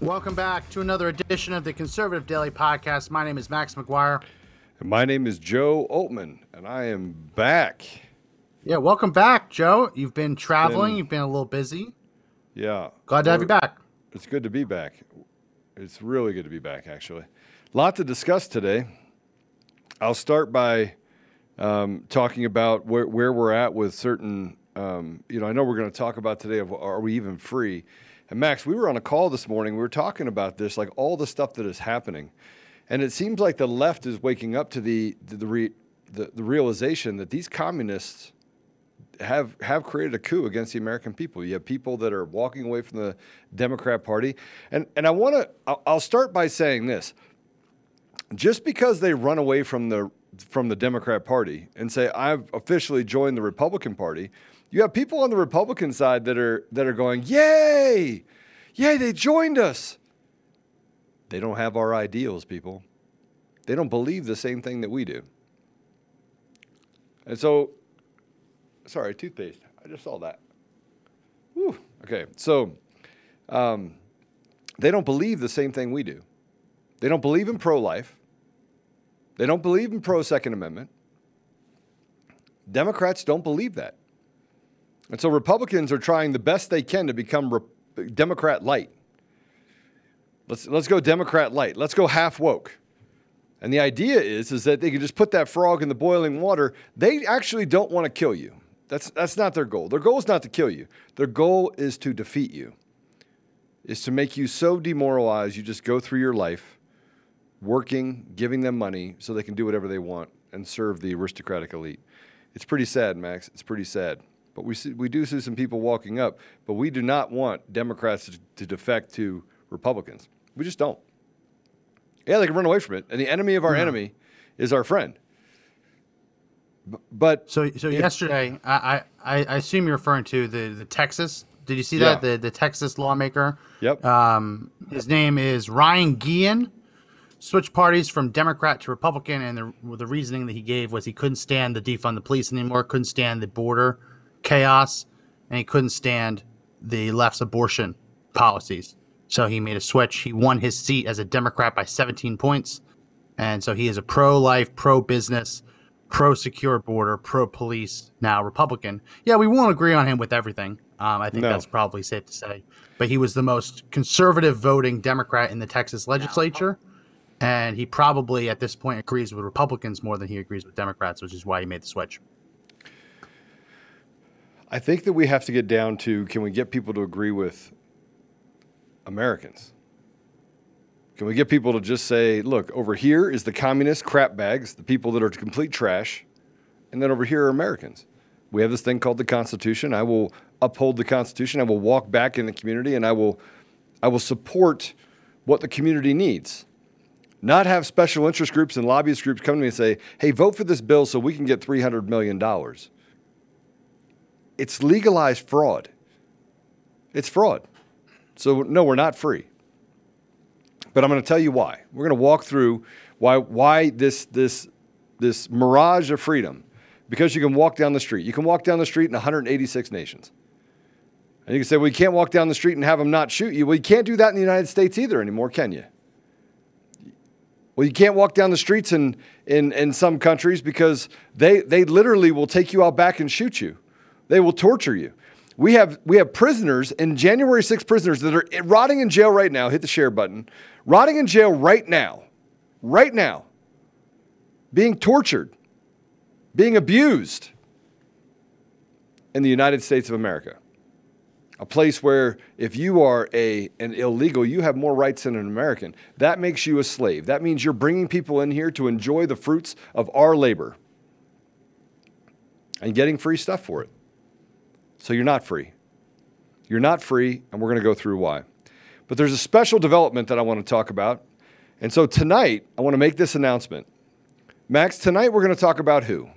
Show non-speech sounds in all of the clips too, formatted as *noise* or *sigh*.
Welcome back to another edition of the Conservative Daily Podcast. My name is Max McGuire. My name is Joe Oltmann, and I am back. Yeah, welcome back, Joe. You've been traveling, Been- you've been a little busy. Yeah. Glad to have you back. It's good to be back. It's really good to be back, actually. A lot to discuss today. I'll start by um, talking about where, where we're at with certain, um, you know, I know we're going to talk about today of are we even free? And Max, we were on a call this morning. We were talking about this, like all the stuff that is happening. And it seems like the left is waking up to the, the, the, re, the, the realization that these communists have have created a coup against the American people. You have people that are walking away from the Democrat Party, and and I want to. I'll, start by saying this: just because they run away from the from the Democrat Party and say I've officially joined the Republican Party, you have people on the Republican side that are that are going, "Yay, yay! They joined us." They don't have our ideals, people. They don't believe the same thing that we do. And so sorry, toothpaste. I just saw that. Whew. Okay, so um, they don't believe the same thing we do. They don't believe in pro life. They don't believe in pro Second Amendment. Democrats don't believe that. And so Republicans are trying the best they can to become Re- Democrat light. Let's, let's go Democrat light. Let's go half woke. And the idea is, is that they can just put that frog in the boiling water. They actually don't want to kill you. That's, that's not their goal. Their goal is not to kill you. Their goal is to defeat you, is to make you so demoralized you just go through your life working, giving them money so they can do whatever they want and serve the aristocratic elite. It's pretty sad, Max. It's pretty sad. But we, see, we do see some people walking up, but we do not want Democrats to, to defect to Republicans. We just don't. Yeah, they can run away from it. And the enemy of our enemy is our friend. B- But So, so yesterday, I, I, I assume you're referring to the, the Texas. Did you see that Yeah. the the Texas lawmaker? Yep. Um, his name is Ryan Guillen. Switched parties from Democrat to Republican, and the the reasoning that he gave was he couldn't stand the defund the police anymore, couldn't stand the border chaos, and he couldn't stand the left's abortion policies. So he made a switch. He won his seat as a Democrat by 17 points, and so he is a pro-life, pro-business, pro-secure border, pro-police now Republican. Yeah, we won't agree on him with everything. Um, I think No. that's probably safe to say. But he was the most conservative voting Democrat in the Texas legislature. And he probably at this point agrees with Republicans more than he agrees with Democrats, which is why he made the switch. I think that we have to get down to can we get people to agree with Americans? Can we get people to just say, look, over here is the communist crap bags, the people that are complete trash, and then over here are Americans. We have this thing called the Constitution. I will uphold the Constitution. I will walk back in the community and I will I will support what the community needs. Not have special interest groups and lobbyist groups come to me and say, hey, vote for this bill so we can get $300 million it's legalized fraud. It's fraud. So no, we're not free. But I'm going to tell you why. We're going to walk through why why this this this mirage of freedom. Because you can walk down the street. You can walk down the street in 186 nations. And you can say, well, you can't walk down the street and have them not shoot you. Well, you can't do that in the United States either anymore, can you? Well, you can't walk down the streets in, in, in some countries because they, they literally will take you out back and shoot you. They will torture you. We have, we have prisoners and January 6 prisoners that are rotting in jail right now. Hit the share button. Rotting in jail right now. Right now. Being tortured. Being abused in the United States of America. A place where if you are a, an illegal, you have more rights than an American. That makes you a slave. That means you're bringing people in here to enjoy the fruits of our labor and getting free stuff for it. So you're not free. You're not free, and we're going to go through why. But there's a special development that I want to talk about. And so tonight, I want to make this announcement. Max, tonight we're going to talk about who?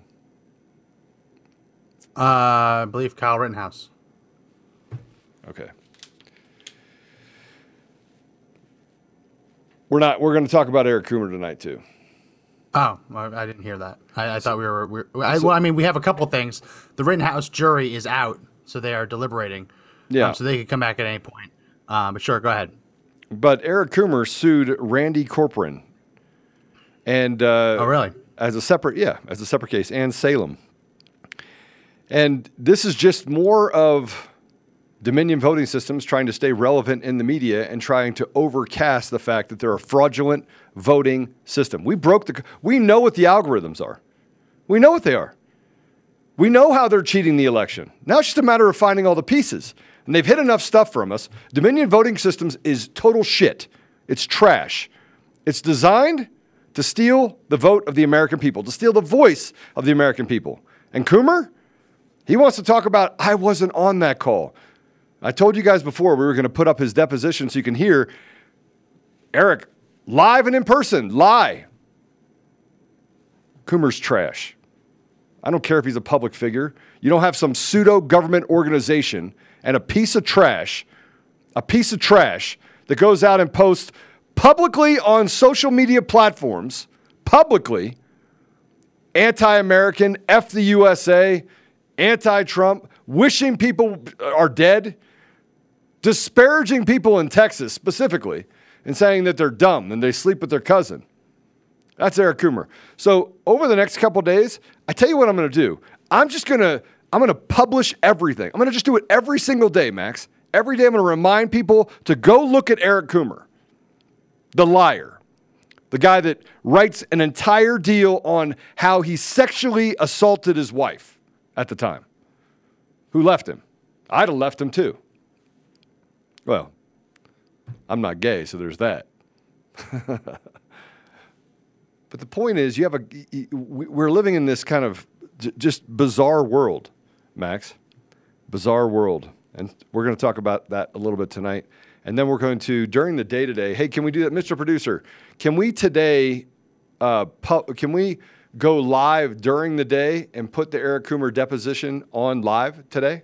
Uh, I believe Kyle Rittenhouse. Okay. We're not. We're going to talk about Eric Coomer tonight too. Oh, I, I didn't hear that. I, I thought we were. we I, well, I mean, we have a couple things. The Rittenhouse jury is out, so they are deliberating. Yeah. Um, so they could come back at any point. Um, but sure, go ahead. But Eric Coomer sued Randy Corporon, and uh, Oh, really? as a separate, yeah, as a separate case, and Salem. And this is just more of Dominion voting systems trying to stay relevant in the media and trying to overcast the fact that they're a fraudulent voting system. We broke the, we know what the algorithms are. We know what they are. We know how they're cheating the election. Now it's just a matter of finding all the pieces. And they've hid enough stuff from us. Dominion voting systems is total shit. It's trash. It's designed to steal the vote of the American people, to steal the voice of the American people. And Coomer, he wants to talk about, I wasn't on that call. I told you guys before we were going to put up his deposition so you can hear Eric live and in person, lie. Coomer's trash. I don't care if he's a public figure. You don't have some pseudo government organization and a piece of trash, a piece of trash that goes out and posts publicly on social media platforms, publicly, anti American, F the USA, anti Trump, wishing people are dead, disparaging people in Texas specifically, and saying that they're dumb and they sleep with their cousin. That's Eric Coomer. So over the next couple days, I tell you what I'm going to do. I'm just going to I'm going to publish everything. I'm going to just do it every single day, Max. Every day I'm going to remind people to go look at Eric Coomer, the liar, the guy that writes an entire deal on how he sexually assaulted his wife at the time, who left him. I'd have left him too. Well, I'm not gay, so there's that. *laughs* But the point is, you have a we're living in this kind of just bizarre world, Max. Bizarre world, and we're going to talk about that a little bit tonight. And then we're going to during the day today. Hey, can we do that, Mr. Producer? Can we today? Uh, pu- can we go live during the day and put the Eric Coomer deposition on live today?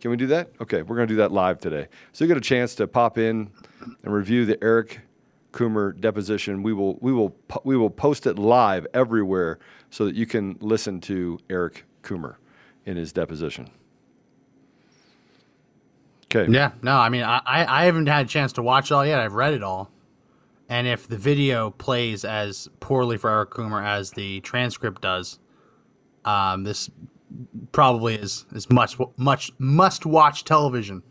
Can we do that? Okay, we're going to do that live today. So you get a chance to pop in and review the Eric Coomer deposition. We will we will we will post it live everywhere so that you can listen to Eric Coomer in his deposition. Okay. Yeah, no, I mean, I, I haven't had a chance to watch it all yet. I've read it all. And if the video plays as poorly for Eric Coomer as the transcript does, um, this probably is, is much, much must watch television.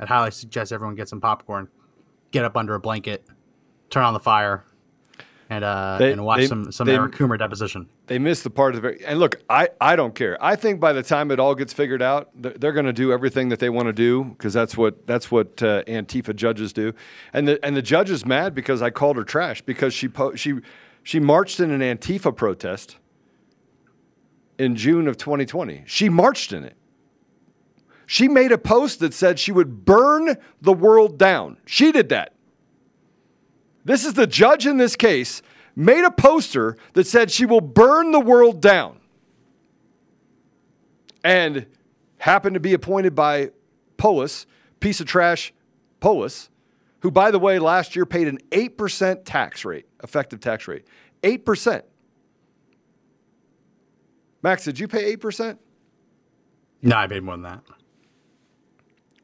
I'd highly suggest everyone get some popcorn, get up under a blanket, turn on the fire, and uh, They- and watch they- some, some they- Eric Coomer deposition. They missed the part of the very and look, I, I don't care. I think by the time it all gets figured out, they're, they're going to do everything that they want to do because that's what that's what uh, Antifa judges do. And the and the judge is mad because I called her trash because she po- she she marched in an Antifa protest in June of 2020. She marched in it. She made a post that said she would burn the world down. She did that. This is the judge in this case made a poster that said she will burn the world down and happened to be appointed by Polis, piece of trash Polis, who, by the way, last year paid an 8% tax rate, effective tax rate. 8%. Max, did you pay 8%? No, I paid more than that.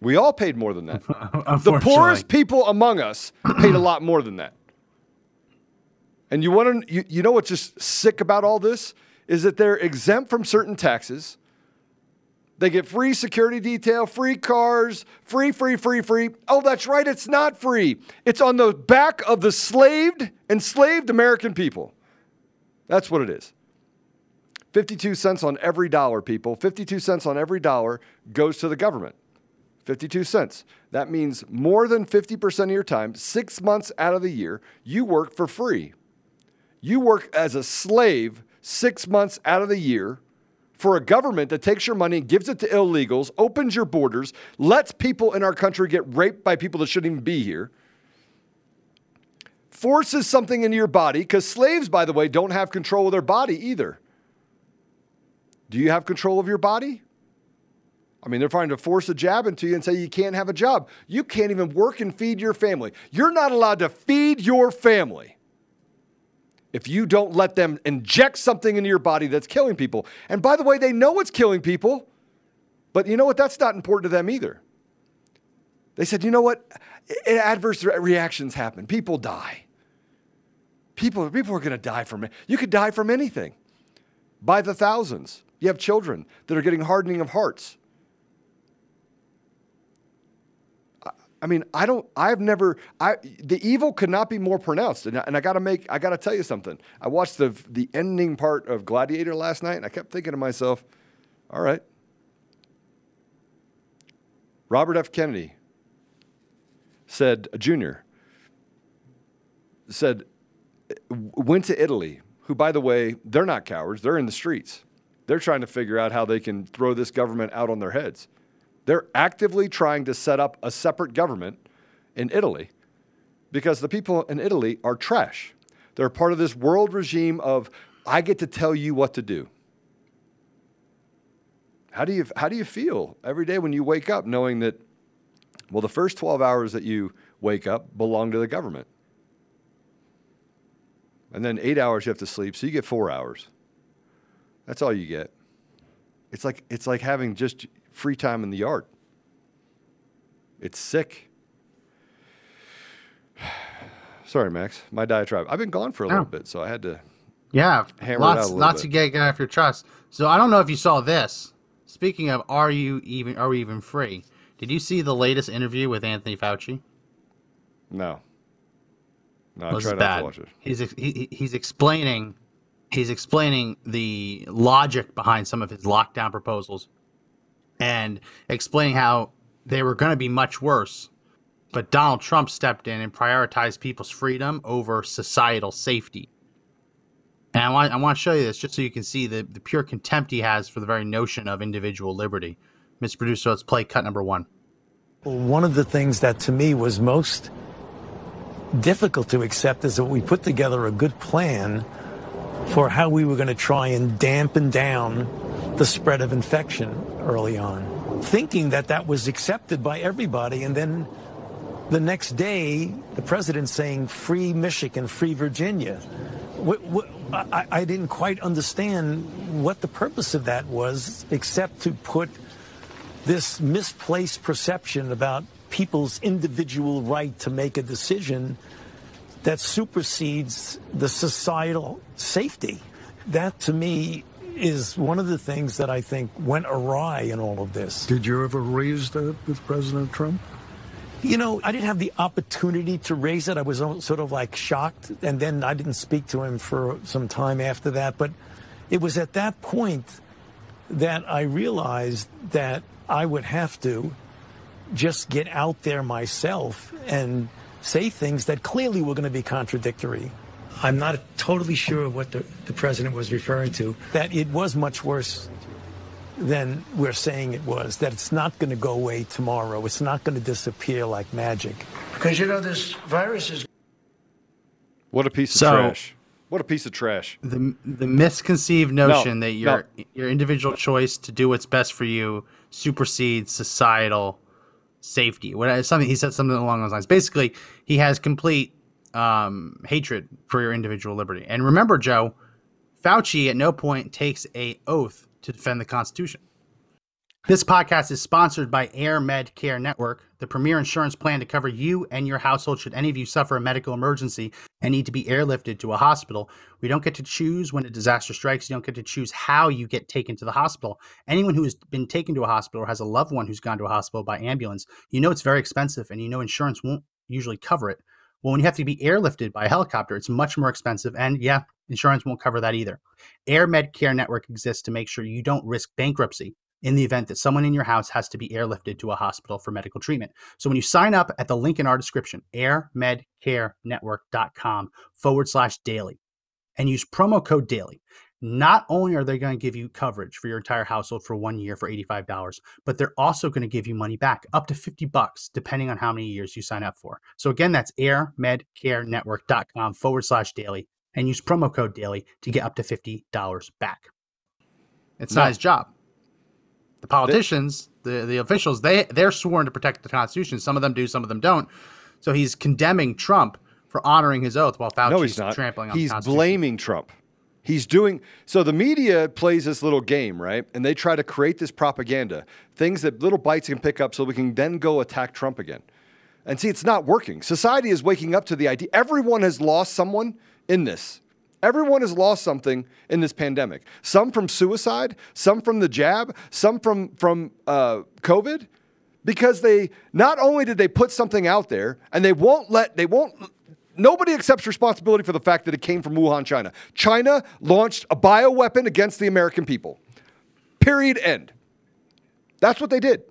We all paid more than that. *laughs* the poorest people among us paid a lot more than that. And you want to, you, you know what's just sick about all this is that they're exempt from certain taxes. They get free security detail, free cars, free, free, free, free. Oh, that's right, it's not free. It's on the back of the slaved, enslaved American people. That's what it is. 52 cents on every dollar, people. 52 cents on every dollar goes to the government. 52 cents. That means more than 50% of your time, six months out of the year, you work for free. You work as a slave six months out of the year for a government that takes your money, gives it to illegals, opens your borders, lets people in our country get raped by people that shouldn't even be here, forces something into your body, because slaves, by the way, don't have control of their body either. Do you have control of your body? I mean, they're trying to force a jab into you and say you can't have a job. You can't even work and feed your family. You're not allowed to feed your family if you don't let them inject something into your body that's killing people. And by the way, they know it's killing people, but you know what? That's not important to them either. They said, you know what? Adverse reactions happen. People die. People, people are going to die from it. You could die from anything by the thousands. You have children that are getting hardening of hearts. I mean, I don't, I've never, I, the evil could not be more pronounced. And I, and I got to make, I got to tell you something. I watched the, the ending part of Gladiator last night and I kept thinking to myself, all right, Robert F. Kennedy said, junior, said, went to Italy, who, by the way, they're not cowards, they're in the streets. They're trying to figure out how they can throw this government out on their heads. They're actively trying to set up a separate government in Italy because the people in Italy are trash. They're part of this world regime of, I get to tell you what to do. How do you, how do you feel every day when you wake up knowing that, well, the first 12 hours that you wake up belong to the government? And then eight hours you have to sleep, so you get four hours. That's all you get. It's like, it's like having just free time in the yard. It's sick. *sighs* Sorry, Max. My diatribe. I've been gone for a little oh. bit, so I had to. Yeah, hammer lots, it out a little lots bit. to get, get off your chest. So I don't know if you saw this. Speaking of, are you even? Are we even free? Did you see the latest interview with Anthony Fauci? No. No, I tried not to watch it. He's he, he- he's explaining he's explaining the logic behind some of his lockdown proposals and explaining how they were going to be much worse but Donald Trump stepped in and prioritized people's freedom over societal safety. And I want I want to show you this just so you can see the, the pure contempt he has for the very notion of individual liberty. Mr. Producer, let's play cut number one. Well, one of the things that to me was most difficult to accept is that we put together a good plan for how we were going to try and dampen down the spread of infection early on, thinking that that was accepted by everybody. And then the next day, the president saying free Michigan, free Virginia. What, what, I, I didn't quite understand what the purpose of that was, except to put this misplaced perception about people's individual right to make a decision that supersedes the societal safety. That to me is one of the things that I think went awry in all of this. Did you ever raise that with President Trump? You know, I didn't have the opportunity to raise it. I was sort of like shocked, and then I didn't speak to him for some time after that. But it was at that point that I realized that I would have to just get out there myself and say things that clearly were going to be contradictory. I'm not totally sure what the, the president was referring to. That it was much worse than we're saying it was, that it's not going to go away tomorrow. It's not going to disappear like magic. Because, you know, this virus is What a piece of So- trash. What a piece of trash. the the misconceived notion No, that your your individual choice to do what's best for you supersedes societal safety. What something he said something along those lines. Basically, he has complete um, hatred for your individual liberty. And remember, Joe, Fauci at no point takes a oath to defend the Constitution. This podcast is sponsored by Air Med Care Network, the premier insurance plan to cover you and your household should any of you suffer a medical emergency and need to be airlifted to a hospital. We don't get to choose when a disaster strikes. You don't get to choose how you get taken to the hospital. Anyone who has been taken to a hospital or has a loved one who's gone to a hospital by ambulance, you know it's very expensive and you know insurance won't usually cover it. Well, when you have to be airlifted by a helicopter, it's much more expensive. And yeah, insurance won't cover that either. Air Med Care Network exists to make sure you don't risk bankruptcy in the event that someone in your house has to be airlifted to a hospital for medical treatment. So when you sign up at the link in our description, airmedcarenetwork.com forward slash daily, and use promo code daily, not only are they going to give you coverage for your entire household for one year for $85, but they're also going to give you money back up to 50 bucks, depending on how many years you sign up for. So again, that's airmedcarenetwork.com forward slash daily and use promo code daily to get up to $50 back. It's No. not his job. The politicians, the, the officials, they, they're sworn to protect the Constitution. Some of them do, some of them don't. So he's condemning Trump for honoring his oath while Fauci's no, he's not. trampling on He's the Constitution. blaming Trump. He's doing so. The media plays this little game, right? And they try to create this propaganda, things that little bites can pick up, so we can then go attack Trump again. And see, it's not working. Society is waking up to the idea. Everyone has lost someone in this. Everyone has lost something in this pandemic. Some from suicide, some from the jab, some from from uh, COVID, because they not only did they put something out there, and they won't let they won't. Nobody accepts responsibility for the fact that it came from Wuhan, China. China launched a bioweapon against the American people. Period. End. That's what they did.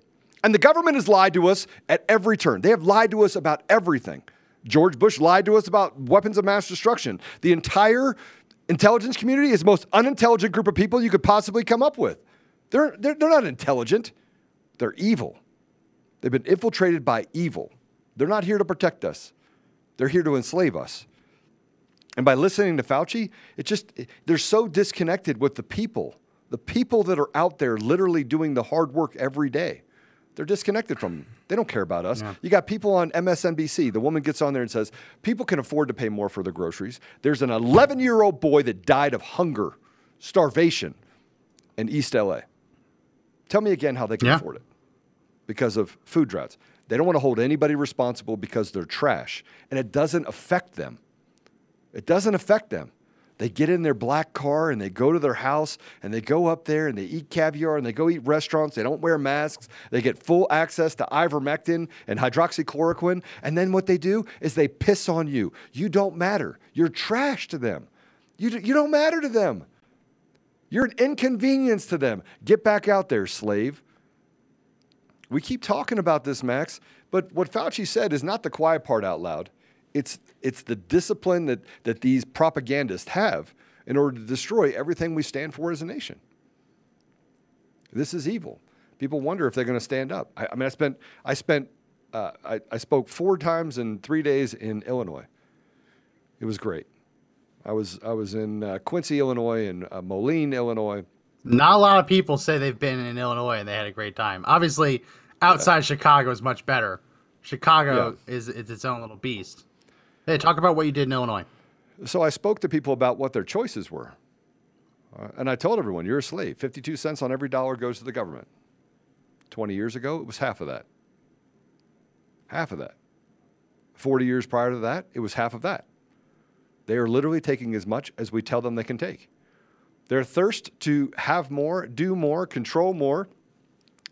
And the government has lied to us at every turn. They have lied to us about everything. George Bush lied to us about weapons of mass destruction. The entire intelligence community is the most unintelligent group of people you could possibly come up with. They're, they're, they're not intelligent, they're evil. They've been infiltrated by evil. They're not here to protect us, they're here to enslave us. And by listening to Fauci, it just, they're so disconnected with the people, the people that are out there literally doing the hard work every day. They're disconnected from them. They don't care about us. You got people on MSNBC. The woman gets on there and says, People can afford to pay more for their groceries. There's an 11 year old boy that died of hunger, starvation in East LA. Tell me again how they can Yeah. afford it because of food droughts. They don't want to hold anybody responsible because they're trash, and it doesn't affect them. It doesn't affect them. They get in their black car and they go to their house and they go up there and they eat caviar and they go eat restaurants. They don't wear masks. They get full access to ivermectin and hydroxychloroquine. And then what they do is they piss on you. You don't matter. You're trash to them. You, you don't matter to them. You're an inconvenience to them. Get back out there, slave. We keep talking about this, Max, but what Fauci said is not the quiet part out loud. It's, it's the discipline that, that these propagandists have in order to destroy everything we stand for as a nation. This is evil. People wonder if they're going to stand up. I, I mean, I spent, I spent, uh, I, I spoke four times in three days in Illinois. It was great. I was, I was in uh, Quincy, Illinois, and uh, Moline, Illinois. Not a lot of people say they've been in Illinois and they had a great time. Obviously, outside Chicago is much better. Chicago is it's its own little beast. Hey, talk about what you did in Illinois. So I spoke to people about what their choices were. Uh, and I told everyone, you're a slave. 52 cents on every dollar goes to the government. 20 years ago, it was half of that. Half of that. 40 years prior to that, it was half of that. They are literally taking as much as we tell them they can take. Their thirst to have more, do more, control more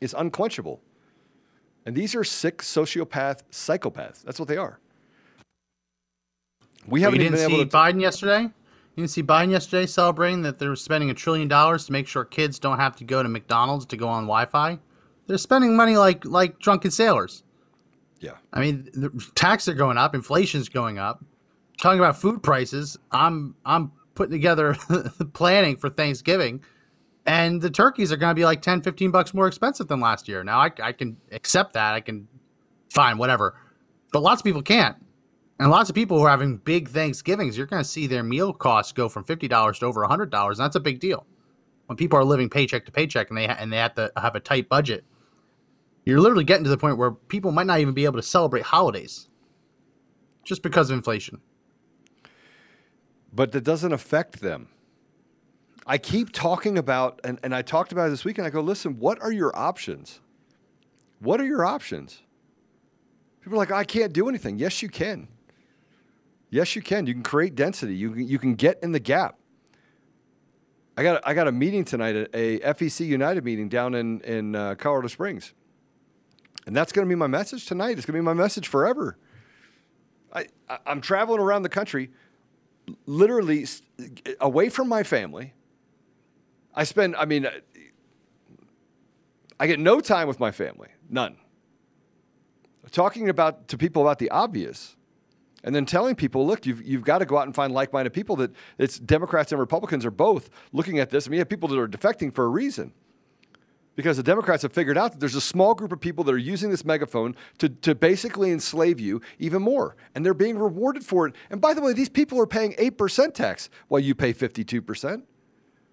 is unquenchable. And these are sick sociopath psychopaths. That's what they are. We haven't didn't see able to. Biden yesterday? You didn't see Biden yesterday celebrating that they're spending a trillion dollars to make sure kids don't have to go to McDonald's to go on Wi-Fi. They're spending money like like drunken sailors. Yeah. I mean, the taxes are going up, inflation's going up. Talking about food prices, I'm I'm putting together *laughs* planning for Thanksgiving, and the turkeys are going to be like 10, 15 bucks more expensive than last year. Now I, I can accept that. I can, fine, whatever. But lots of people can't. And lots of people who are having big Thanksgivings, you're going to see their meal costs go from fifty dollars to over hundred dollars, and that's a big deal. When people are living paycheck to paycheck and they and they have to have a tight budget, you're literally getting to the point where people might not even be able to celebrate holidays just because of inflation. But that doesn't affect them. I keep talking about, and, and I talked about it this weekend. I go, listen, what are your options? What are your options? People are like, I can't do anything. Yes, you can. Yes, you can. You can create density. You can, you can get in the gap. I got, I got a meeting tonight, a, FEC United meeting down in, in uh, Colorado Springs. And that's going to be my message tonight. It's going to be my message forever. I, I, I'm traveling around the country literally away from my family. I spend, I mean, uh, I get no time with my family, none. Talking about to people about the obvious and then telling people, look, you've, you've got to go out and find like minded people that it's Democrats and Republicans are both looking at this. I mean, have people that are defecting for a reason because the Democrats have figured out that there's a small group of people that are using this megaphone to, to basically enslave you even more. And they're being rewarded for it. And by the way, these people are paying 8% tax while you pay 52%.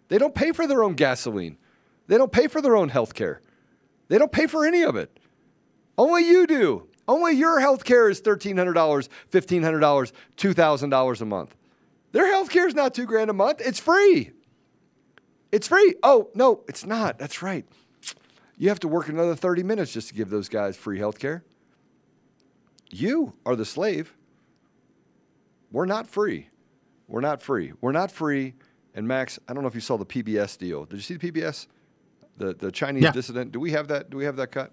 They don't pay for their own gasoline, they don't pay for their own health care, they don't pay for any of it. Only you do. Only your health care is $1,300, $1,500, $2,000 a month. Their health care is not two grand a month. It's free. It's free. Oh, no, it's not. That's right. You have to work another 30 minutes just to give those guys free health care. You are the slave. We're not free. We're not free. We're not free. And Max, I don't know if you saw the PBS deal. Did you see the PBS? The the Chinese Yeah. dissident. Do we have that? Do we have that cut?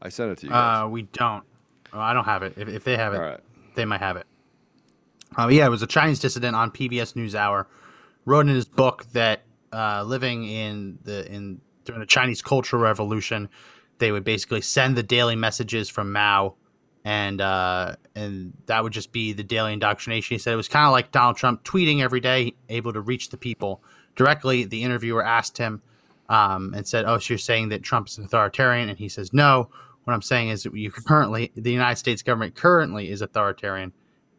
I sent it to you. Guys. Uh, we don't. Oh, I don't have it. If, if they have it, right. they might have it. Uh, yeah, it was a Chinese dissident on PBS NewsHour wrote in his book that uh, living in the in during the Chinese Cultural Revolution, they would basically send the daily messages from Mao, and uh, and that would just be the daily indoctrination. He said it was kind of like Donald Trump tweeting every day, able to reach the people directly. The interviewer asked him um, and said, "Oh, so you're saying that Trump's an authoritarian?" And he says, "No. What I'm saying is that you currently, the United States government currently is authoritarian."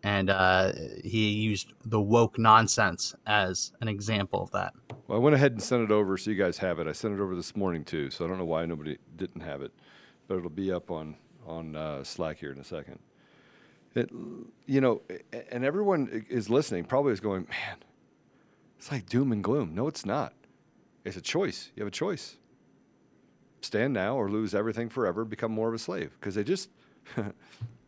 And uh, he used the woke nonsense as an example of that. Well, I went ahead and sent it over so you guys have it. I sent it over this morning too, so I don't know why nobody didn't have it, but it'll be up on on uh, Slack here in a second. It, you know, and everyone is listening. Probably is going, man. It's like doom and gloom. No, it's not. It's a choice. You have a choice. Stand now or lose everything forever. Become more of a slave because they just. *laughs*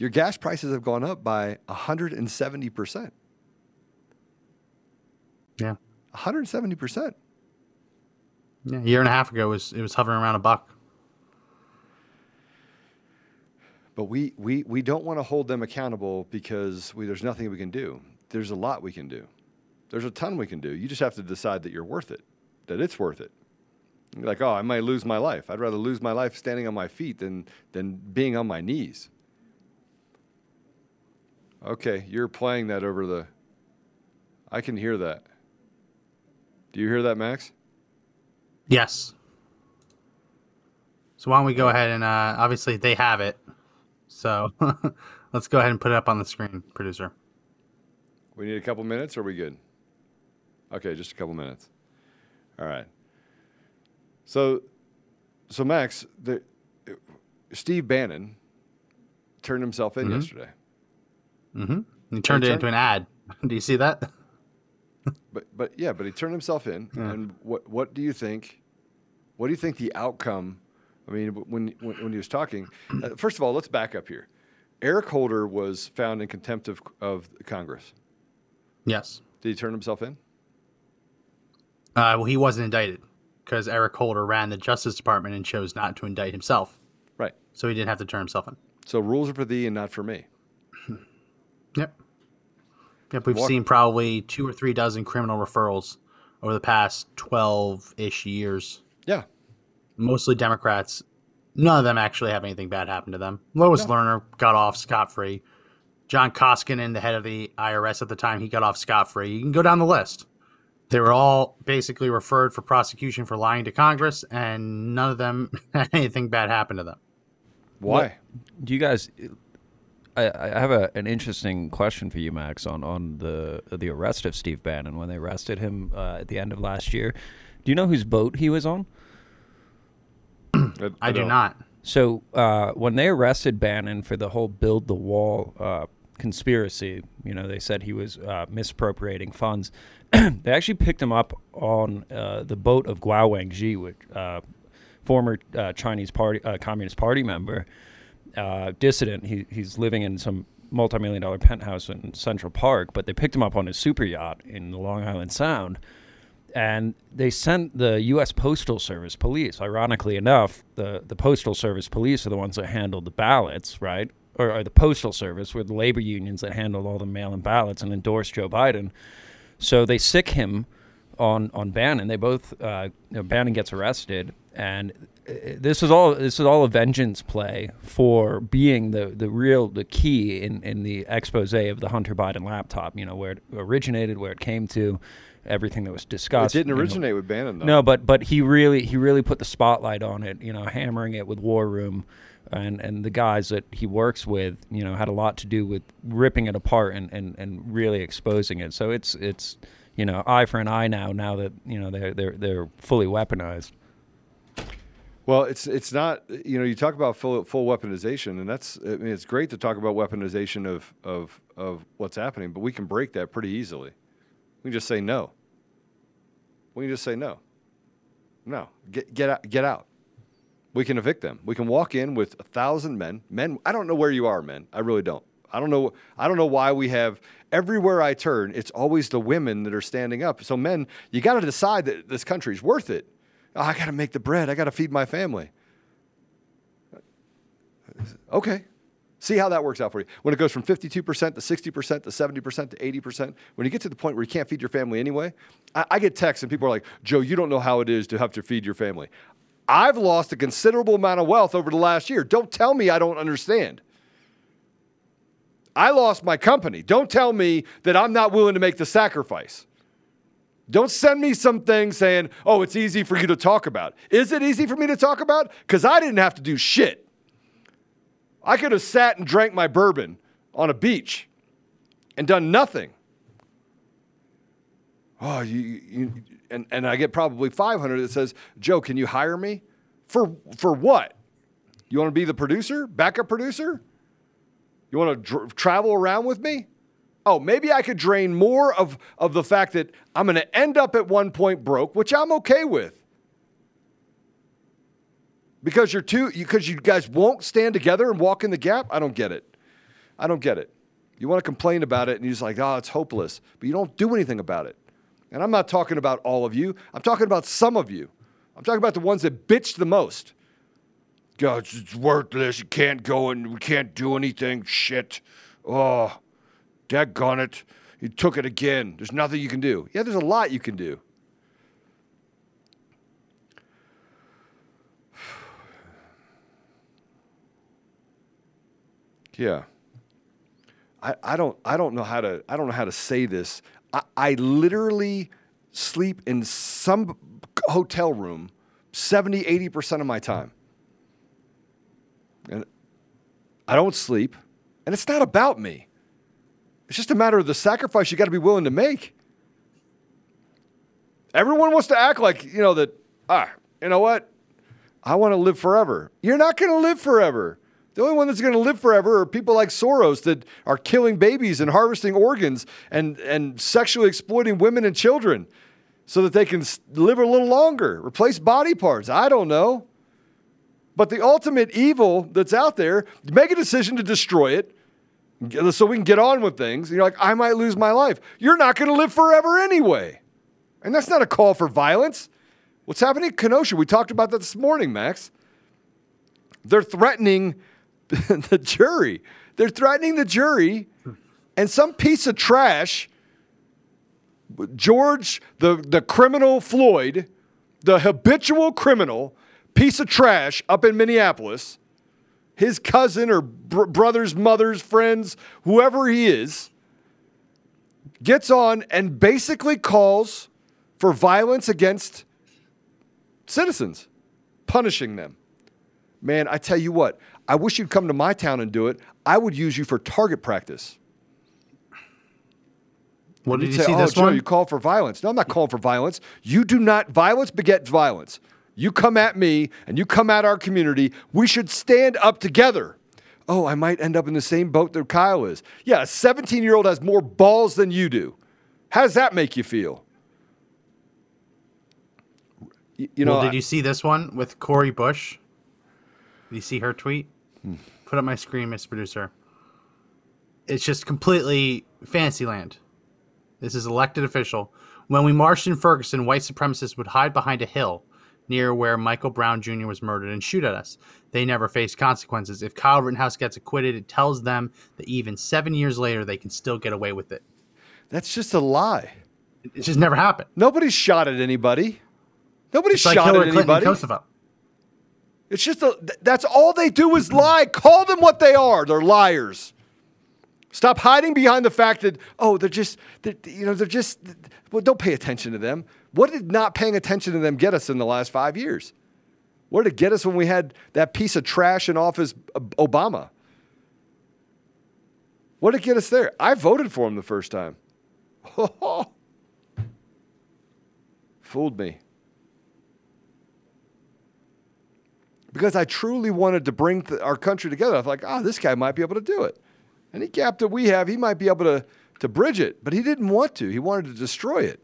Your gas prices have gone up by 170 percent. Yeah. 170 percent. Yeah, a year and a half ago it was it was hovering around a buck. But we, we, we don't want to hold them accountable because we, there's nothing we can do. There's a lot we can do. There's a ton we can do. You just have to decide that you're worth it, that it's worth it. You're like, oh, I might lose my life. I'd rather lose my life standing on my feet than, than being on my knees. Okay, you're playing that over the. I can hear that. Do you hear that, Max? Yes. So why don't we go ahead and uh, obviously they have it. So *laughs* let's go ahead and put it up on the screen, producer. We need a couple minutes, or are we good? Okay, just a couple minutes. All right. So, so Max, the, Steve Bannon turned himself in yesterday. Mm-hmm. He turned it turn- into an ad. *laughs* Do you see that? But but yeah, but he turned himself in. And what what do you think? What do you think the outcome? I mean, when when, when he was talking, uh, first of all, let's back up here. Eric Holder was found in contempt of of Congress. Yes. Did he turn himself in? Uh, well, he wasn't indicted because Eric Holder ran the Justice Department and chose not to indict himself, Right. so he didn't have to turn himself in. So rules are for thee and not for me. Yep. Yep. We've Walk- seen probably two or three dozen criminal referrals over the past twelve-ish years. Yeah. Mostly Democrats. None of them actually have anything bad happen to them. Lois Lerner got off scot free. John Koskinen, the head of the IRS at the time, he got off scot free. You can go down the list. They were all basically referred for prosecution for lying to Congress, and none of them *laughs* had anything bad happen to them. Why? Do you guys? I, I have a, an interesting question for you, Max, on, on the the arrest of Steve Bannon when they arrested him uh, at the end of last year. Do you know whose boat he was on? *clears throat* I do don't. not. So uh, when they arrested Bannon for the whole build the wall uh, conspiracy, you know, they said he was uh, misappropriating funds. *clears throat* they actually picked him up on uh, the boat of Guo Wengui, which uh, former uh, Chinese party uh, Communist Party member, uh, dissident. He, he's living in some multi-million dollar penthouse in Central Park, but they picked him up on his super yacht in the Long Island Sound and they sent the U.S. Postal Service police. Ironically enough, the, the Postal Service police are the ones that handled the ballots, right? Or, or the Postal Service were the labor unions that handled all the mail-in ballots and endorsed Joe Biden. So they sick him on on Bannon. They both uh, you know, Bannon gets arrested, and this is all this is all a vengeance play for being the the real the key in in the expose of the Hunter Biden laptop. You know where it originated, where it came to, everything that was discussed. It didn't you know. originate with Bannon though. No, but but he really he really put the spotlight on it. You know, hammering it with War Room, and and the guys that he works with, you know, had a lot to do with ripping it apart and and, and really exposing it. So it's it's you know eye for an eye now. Now that you know they're they're they're fully weaponized. Well, it's it's not. You know, you talk about full full weaponization, and that's. I mean, it's great to talk about weaponization of of of what's happening, but we can break that pretty easily. We can just say no. We can just say no. No, get get out. Get out. We can evict them. We can walk in with a thousand men. Men, I don't know where you are, men. I really don't. I don't know. I don't know why we have everywhere I turn. It's always the women that are standing up. So men, you got to decide that this country's worth it. Oh, I got to make the bread. I got to feed my family. Okay. See how that works out for you. When it goes from 52% to 60% to 70% to 80%, when you get to the point where you can't feed your family anyway, I, I get texts and people are like, Joe, you don't know how it is to have to feed your family. I've lost a considerable amount of wealth over the last year. Don't tell me I don't understand. I lost my company. Don't tell me that I'm not willing to make the sacrifice. Don't send me some thing saying, oh, it's easy for you to talk about. Is it easy for me to talk about? Because I didn't have to do shit. I could have sat and drank my bourbon on a beach and done nothing. Oh, you, you and, and I get probably 500 that says, Joe, can you hire me? For, for what? You want to be the producer, backup producer? You want to dr- travel around with me? Oh, maybe I could drain more of, of the fact that I'm going to end up at one point broke, which I'm okay with. Because you're too, because you guys won't stand together and walk in the gap. I don't get it. I don't get it. You want to complain about it, and you're just like, oh, it's hopeless, but you don't do anything about it. And I'm not talking about all of you. I'm talking about some of you. I'm talking about the ones that bitch the most. God, it's worthless. You can't go and we can't do anything. Shit. Oh, daggone it. You took it again. There's nothing you can do. Yeah, there's a lot you can do. *sighs* Yeah. I, I don't I don't know how to I don't know how to say this. I, I literally sleep in some hotel room 70, 80% of my time. And I don't sleep. And it's not about me. It's just a matter of the sacrifice you got to be willing to make. Everyone wants to act like, you know, that, ah, you know what? I want to live forever. You're not going to live forever. The only one that's going to live forever are people like Soros that are killing babies and harvesting organs and, and sexually exploiting women and children so that they can live a little longer, replace body parts. I don't know. But the ultimate evil that's out there, make a decision to destroy it so we can get on with things. And you're like, I might lose my life. You're not going to live forever anyway. And that's not a call for violence. What's happening in Kenosha? We talked about that this morning, Max. They're threatening *laughs* the jury. They're threatening the jury, and some piece of trash, George, the, the criminal Floyd, the habitual criminal, piece of trash up in Minneapolis, his cousin or br- brother's mother's friends, whoever he is, gets on and basically calls for violence against citizens, punishing them. Man, I tell you what, I wish you'd come to my town and do it. I would use you for target practice. What did you say, see oh, this Joe, one? you call for violence. No, I'm not calling for violence. You do not, violence begets violence. You come at me and you come at our community. We should stand up together. Oh, I might end up in the same boat that Kyle is. Yeah, a 17 year old has more balls than you do. How does that make you feel? You know, well, I- did you see this one with Cori Bush? Did you see her tweet? Hmm. Put up my screen, Mr. Producer. It's just completely fancy land. This is elected official. When we marched in Ferguson, white supremacists would hide behind a hill near where Michael Brown Jr. was murdered and shoot at us. They never faced consequences. If Kyle Rittenhouse gets acquitted, it tells them that even seven years later, they can still get away with it. That's just a lie. It just never happened. Nobody shot at anybody. Nobody It's shot Hillary at Clinton anybody. Kosovo. It's just a, that's all they do is lie. Call them what they are. They're liars. Stop hiding behind the fact that oh they're just they're, you know they're just well don't pay attention to them. What did not paying attention to them get us in the last five years? What did it get us when we had that piece of trash in office, Obama? What did it get us there? I voted for him the first time. *laughs* Fooled me. because I truly wanted to bring th- our country together. I was like, oh, this guy might be able to do it. Any gap that we have, he might be able to, to bridge it. But he didn't want to. He wanted to destroy it.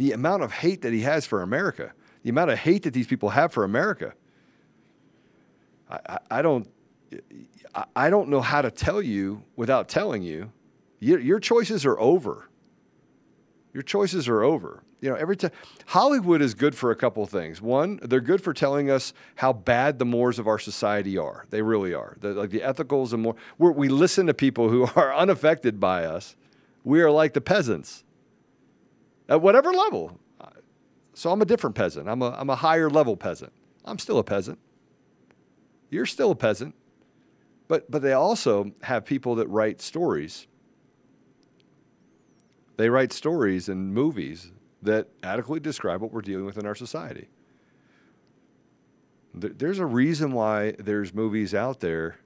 The amount of hate that he has for America, the amount of hate that these people have for America, I, I, I don't, I, don't know how to tell you without telling you. Your, your choices are over. Your choices are over. You know, every time Hollywood is good for a couple things. One, they're good for telling us how bad the mores of our society are. They really are. They're like the ethicals and more. We listen to people who *laughs* are unaffected by us. We are like the peasants at whatever level. So I'm a different peasant. I'm a, I'm a higher level peasant. I'm still a peasant. You're still a peasant. But, but they also have people that write stories. They write stories and movies that adequately describe what we're dealing with in our society. There's a reason why there's movies out there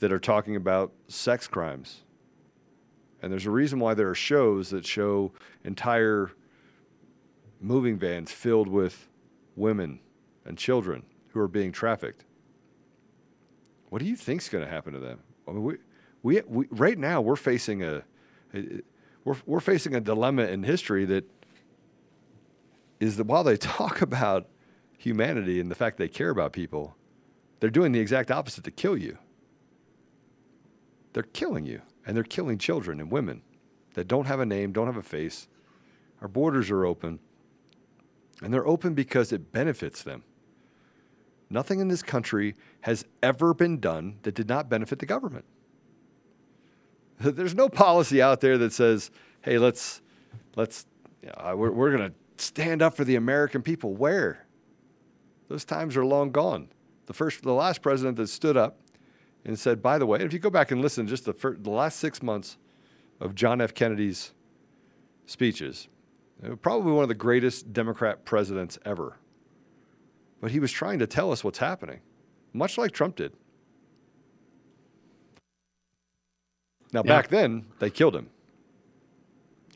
that are talking about sex crimes. And there's a reason why there are shows that show entire moving vans filled with women and children who are being trafficked. What do you think's going to happen to them? I mean, we, we, we right now we're facing a, we're, we're facing a dilemma in history that is that while they *laughs* talk about humanity and the fact they care about people, they're doing the exact opposite to kill you. They're killing you, and they're killing children and women that don't have a name, don't have a face. Our borders are open, and they're open because it benefits them. Nothing in this country has ever been done that did not benefit the government. *laughs* There's no policy out there that says, "Hey, let's let's know, we're, we're going to stand up for the American people." Where? Those times are long gone. The first, the last president that stood up and said, "By the way, if you go back and listen, just the first, the last six months of John F. Kennedy's speeches, probably one of the greatest Democrat presidents ever." But he was trying to tell us what's happening, much like Trump did. Now, Yeah. back then, they killed him.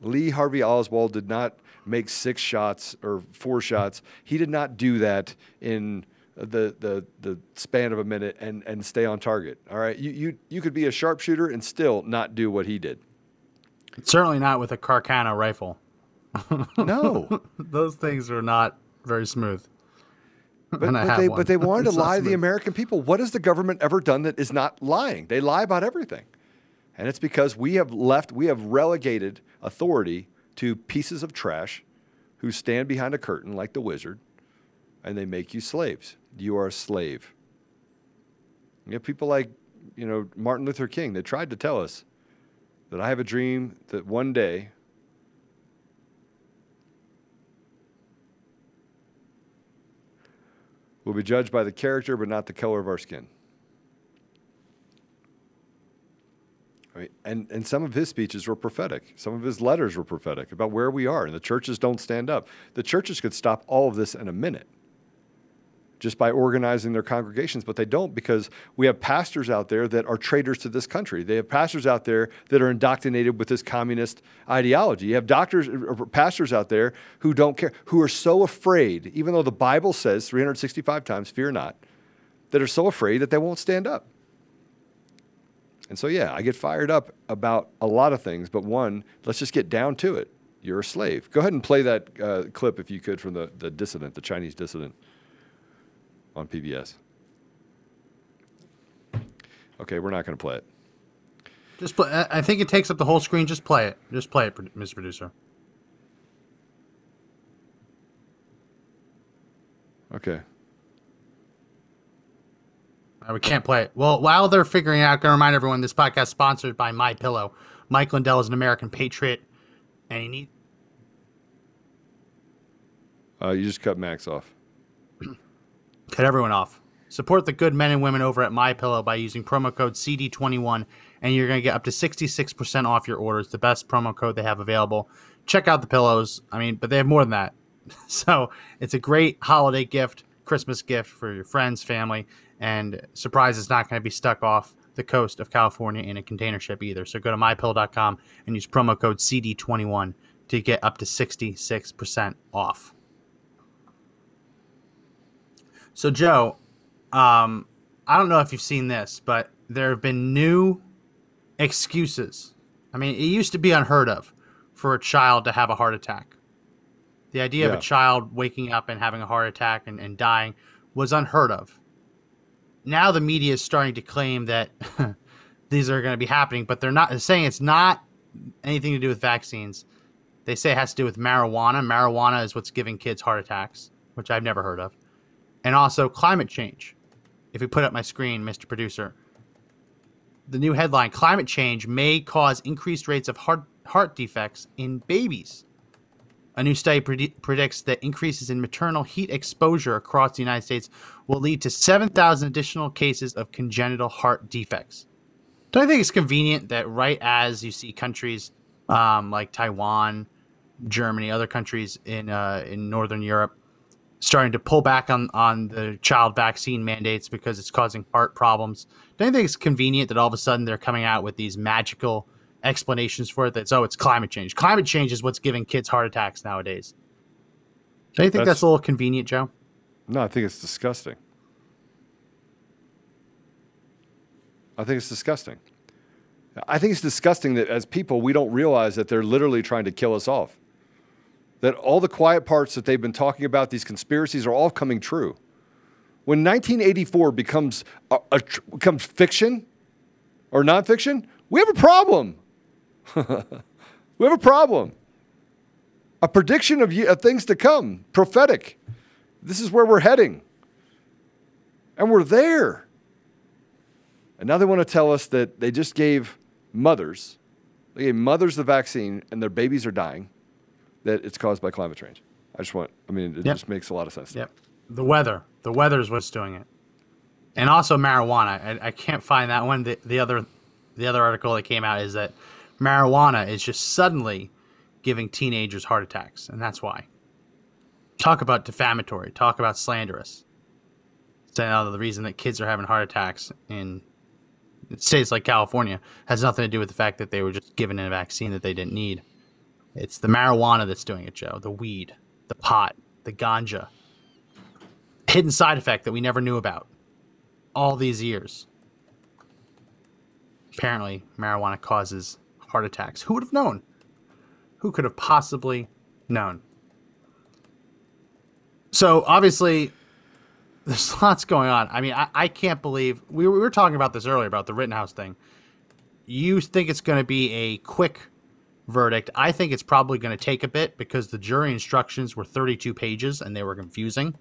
Lee Harvey Oswald did not make six shots or four shots. He did not do that in the, the, the span of a minute and, and stay on target. All right. You, you, you could be a sharpshooter and still not do what he did. Certainly not with a Carcano rifle. No. *laughs* Those things are not very smooth. But, but they, one. but they wanted to lie to the. American people. What has the government ever done that is not lying? They lie about everything. And it's because we have left, we have relegated authority to pieces of trash who stand behind a curtain like the wizard and they make you slaves. You are a slave. You have people like, you know, Martin Luther King. They tried to tell us that I have a dream that one day we'll be judged by the character but not the color of our skin. I mean, and, and some of his speeches were prophetic. Some of his letters were prophetic about where we are, and the churches don't stand up. The churches could stop all of this in a minute just by organizing their congregations, but they don't because we have pastors out there that are traitors to this country. They have pastors out there that are indoctrinated with this communist ideology. You have doctors, or pastors out there who don't care, who are so afraid, even though the Bible says 365 times, fear not, that are so afraid that they won't stand up. And so, yeah, I get fired up about a lot of things, but one, let's just get down to it. You're a slave. Go ahead and play that uh, clip, if you could, from the, the dissident, the Chinese dissident on PBS. Okay, we're not going to play it. Just play. I think it takes up the whole screen. Just play it. Just play it, Mr. Producer. Okay. Uh, we can't play it. Well, while they're figuring out, I'm going to remind everyone this podcast is sponsored by My Pillow. Mike Lindell is an American patriot and he need Uh, you just cut Max off. Cut everyone off. Support the good men and women over at My Pillow by using promo code CD21, and you're going to get up to 66% off your orders. The best promo code they have available. Check out the pillows. I mean, but they have more than that. *laughs* So it's a great holiday gift, Christmas gift for your friends, family, and surprise is not going to be stuck off the coast of California in a container ship either. So go to mypillow.com and use promo code CD21 to get up to 66% off. So, Joe, um, I don't know if you've seen this, but there have been new excuses. I mean, it used to be unheard of for a child to have a heart attack. The idea of a child waking up and having a heart attack and, and dying was unheard of. Now the media is starting to claim that *laughs* these are going to be happening, but they're not they're saying it's not anything to do with vaccines. They say it has to do with marijuana. Marijuana is what's giving kids heart attacks, which I've never heard of. And also climate change. If you put up my screen, Mr. Producer, the new headline climate change may cause increased rates of heart, heart defects in babies. A new study predi- predicts that increases in maternal heat exposure across the United States will lead to 7,000 additional cases of congenital heart defects. Don't you think it's convenient that right as you see countries um, like Taiwan, Germany, other countries in uh, in Northern Europe starting to pull back on, on the child vaccine mandates because it's causing heart problems. Don't you think it's convenient that all of a sudden they're coming out with these magical explanations for it that's, oh, it's climate change. Climate change is what's giving kids heart attacks nowadays. Don't you think That's- that's, a little convenient, Joe? No, I think it's disgusting. I think it's disgusting. I think it's disgusting that as people, we don't realize that they're literally trying to kill us off. That all the quiet parts that they've been talking about, these conspiracies, are all coming true. When 1984 becomes a, a becomes fiction or nonfiction, we have a problem. *laughs* we have a problem. A prediction of, of things to come, prophetic. This is where we're heading. And we're there. And now they want to tell us that they just gave mothers, they gave mothers the vaccine and their babies are dying, that it's caused by climate change. I just want, I mean, it Yep. just makes a lot of sense. Yep. The weather. The weather is what's doing it. And also marijuana. I, I can't find that one. The, the other the other article that came out is that marijuana is just suddenly giving teenagers heart attacks, and that's why. Talk about defamatory. Talk about slanderous. Saying oh, the reason that kids are having heart attacks in states like California has nothing to do with the fact that they were just given a vaccine that they didn't need. It's the marijuana that's doing it, Joe. The weed, the pot, the ganja hidden side effect that we never knew about all these years. Apparently, marijuana causes heart attacks. Who would have known? Who could have possibly known? So, obviously, there's *laughs* lots going on. I mean, I, I can't believe we we were talking about this earlier about the Rittenhouse thing. You think it's going to be a quick verdict. I think it's probably going to take a bit because the jury instructions were 32 pages and they were confusing.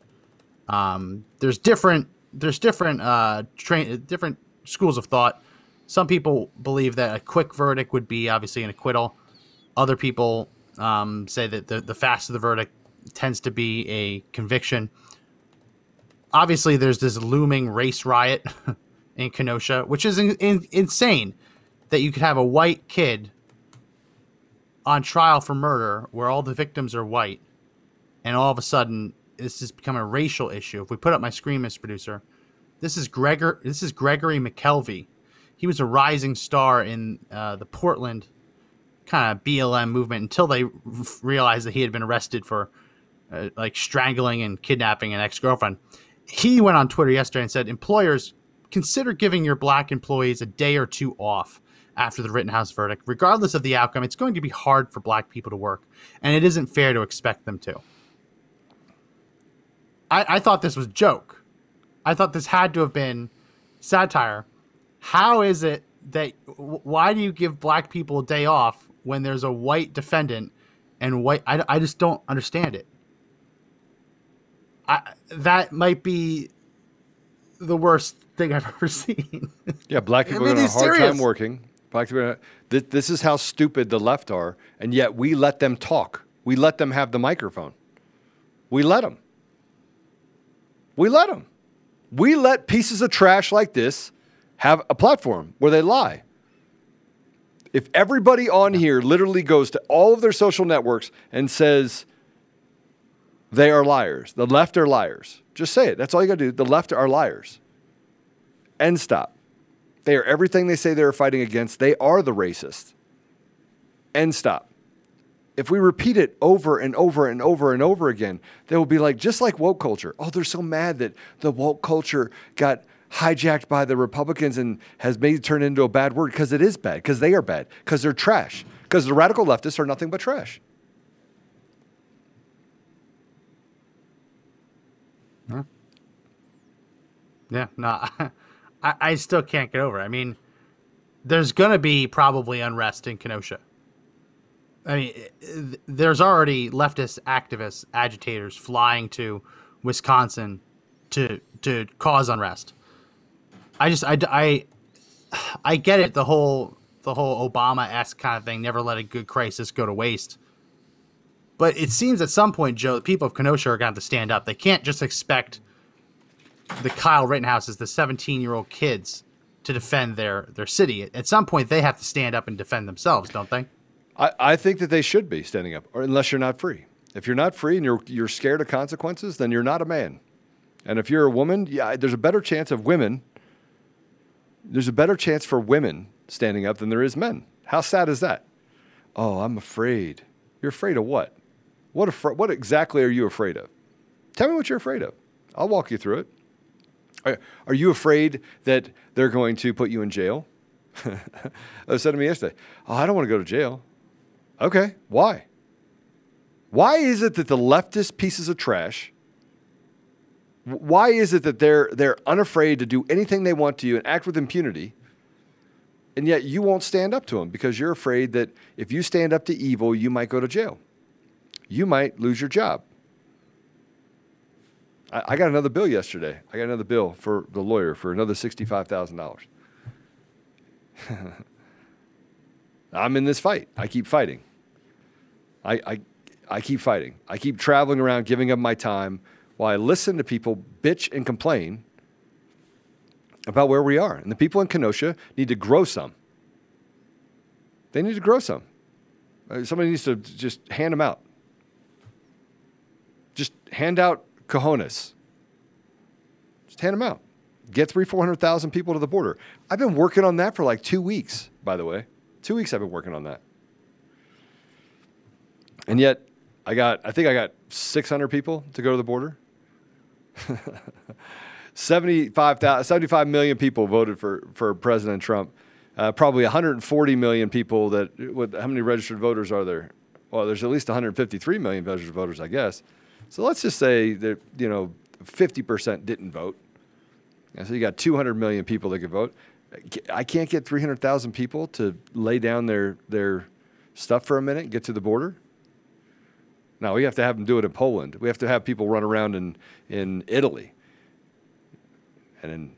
Um, there's different there's different uh, train different schools of thought. Some people believe that a quick verdict would be obviously an acquittal. Other people um, say that the, the faster the verdict tends to be a conviction. Obviously, there's this looming race riot *laughs* in Kenosha, which is in, in, insane that you could have a white kid on trial for murder where all the victims are white, and all of a sudden this has become a racial issue. If we put up my screen, Mr. Producer, this is Gregor. This is Gregory McKelvey. He was a rising star in uh, the Portland kind of BLM movement until they r- realized that he had been arrested for uh, like strangling and kidnapping an ex-girlfriend. He went on Twitter yesterday and said, "Employers consider giving your black employees a day or two off." After the Rittenhouse verdict, regardless of the outcome, it's going to be hard for black people to work, and it isn't fair to expect them to. I, I thought this was joke. I thought this had to have been satire. How is it that why do you give black people a day off when there's a white defendant and white? I, I just don't understand it. I, that might be the worst thing I've *laughs* ever seen. Yeah, black I people mean, are having a hard serious. time working. Black people. This, this is how stupid the left are, and yet we let them talk. We let them have the microphone. We let them. We let them. We let pieces of trash like this have a platform where they lie. If everybody on here literally goes to all of their social networks and says they are liars, the left are liars, just say it. That's all you got to do. The left are liars. End stop. They are everything they say they're fighting against. They are the racist. End stop. If we repeat it over and over and over and over again, they will be like, just like woke culture. Oh, they're so mad that the woke culture got hijacked by the Republicans and has made it turn into a bad word because it is bad, because they are bad, because they're trash, because the radical leftists are nothing but trash. Yeah, no, *laughs* I, I still can't get over. It. I mean, there's gonna be probably unrest in Kenosha. I mean, there's already leftist activists, agitators flying to Wisconsin to to cause unrest. I just I, I, I get it the whole the whole Obama esque kind of thing. Never let a good crisis go to waste. But it seems at some point, Joe, the people of Kenosha are going to to stand up. They can't just expect the Kyle Rittenhouses, the 17 year old kids, to defend their their city. At some point, they have to stand up and defend themselves, don't they? I, I think that they should be standing up, or unless you're not free. If you're not free and you're you're scared of consequences, then you're not a man. And if you're a woman, yeah, there's a better chance of women. There's a better chance for women standing up than there is men. How sad is that? Oh, I'm afraid. You're afraid of what? What, afra- what exactly are you afraid of? Tell me what you're afraid of. I'll walk you through it. Are, are you afraid that they're going to put you in jail? *laughs* they said to me yesterday, Oh, I don't want to go to jail. Okay, why? Why is it that the leftist pieces of trash, why is it that they're, they're unafraid to do anything they want to you and act with impunity, and yet you won't stand up to them because you're afraid that if you stand up to evil, you might go to jail? You might lose your job. I, I got another bill yesterday. I got another bill for the lawyer for another $65,000. *laughs* I'm in this fight. I keep fighting. I, I, I keep fighting. I keep traveling around, giving up my time while I listen to people bitch and complain about where we are. And the people in Kenosha need to grow some. They need to grow some. Uh, Somebody needs to just hand them out. Just hand out cojones. Just hand them out. Get three, 400,000 people to the border. I've been working on that for like two weeks, by the way. Two weeks I've been working on that. And yet, I got, I think I got 600 people to go to the border. *laughs* 75, 000 75 million people voted for, for President Trump. Uh, probably 140 million people that, what, how many registered voters are there? Well, there's at least 153 million registered voters, I guess. So let's just say that, you know, 50% didn't vote. And so you got 200 million people that could vote. I can't get 300,000 people to lay down their, their stuff for a minute and get to the border. No, we have to have them do it in Poland. We have to have people run around in, in Italy and in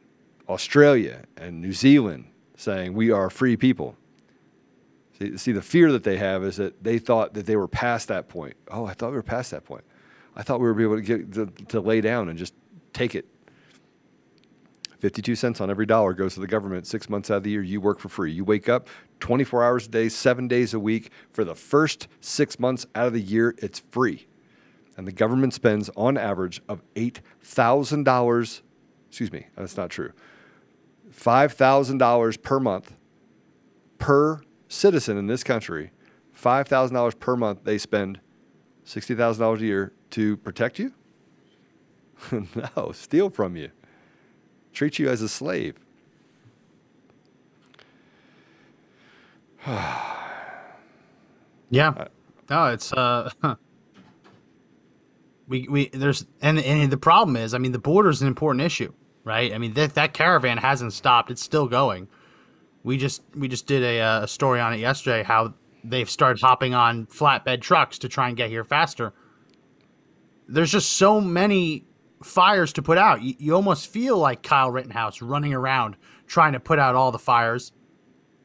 Australia and New Zealand saying we are free people. See, see, the fear that they have is that they thought that they were past that point. Oh, I thought we were past that point. I thought we were able to get to, to lay down and just take it. 52 cents on every dollar goes to the government six months out of the year. You work for free. You wake up 24 hours a day, seven days a week. For the first six months out of the year, it's free. And the government spends on average of $8,000. Excuse me, that's not true. $5,000 per month per citizen in this country. $5,000 per month they spend $60,000 a year to protect you? *laughs* no, steal from you treat you as a slave. yeah. No, it's uh we we there's and and the problem is, I mean, the border is an important issue, right? I mean, that that caravan hasn't stopped; it's still going. We just we just did a, uh, a story on it yesterday how they've started hopping on flatbed trucks to try and get here faster. There's just so many fires to put out. You, you almost feel like Kyle Rittenhouse running around trying to put out all the fires.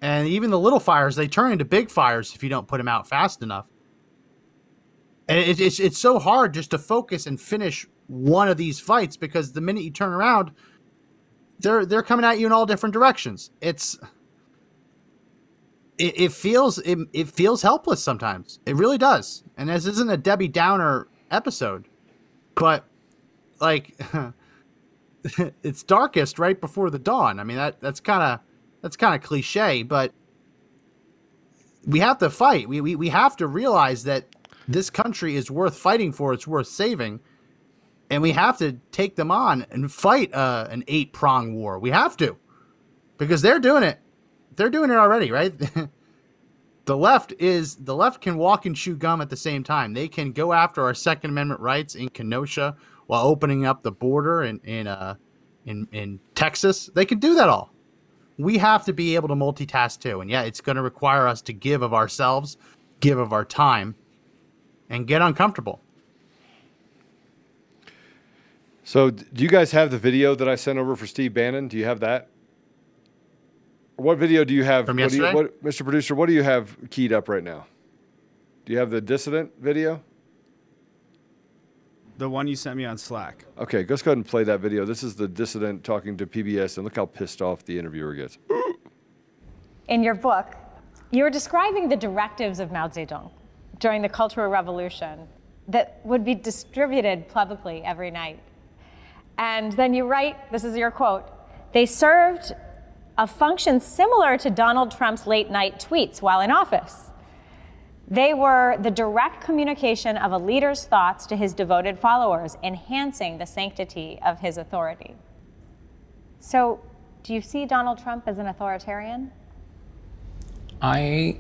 And even the little fires, they turn into big fires if you don't put them out fast enough. And it, it's it's so hard just to focus and finish one of these fights because the minute you turn around, they're they're coming at you in all different directions. It's it, it feels it, it feels helpless sometimes. It really does. And this isn't a Debbie Downer episode, but like *laughs* it's darkest right before the dawn. I mean that that's kind of that's kind of cliche, but we have to fight. We, we we have to realize that this country is worth fighting for. It's worth saving, and we have to take them on and fight uh, an eight prong war. We have to, because they're doing it. They're doing it already, right? *laughs* the left is the left can walk and chew gum at the same time. They can go after our Second Amendment rights in Kenosha while opening up the border in in uh, in in Texas. They can do that all. We have to be able to multitask too, and yeah, it's going to require us to give of ourselves, give of our time, and get uncomfortable. So, do you guys have the video that I sent over for Steve Bannon? Do you have that? What video do you have? From what do you- what- Mr. Producer, what do you have keyed up right now? Do you have the dissident video? The one you sent me on Slack. Okay, let's go ahead and play that video. This is the dissident talking to PBS, and look how pissed off the interviewer gets. In your book, you're describing the directives of Mao Zedong during the Cultural Revolution that would be distributed publicly every night. And then you write this is your quote they served a function similar to Donald Trump's late night tweets while in office. They were the direct communication of a leader's thoughts to his devoted followers, enhancing the sanctity of his authority. So, do you see Donald Trump as an authoritarian? I,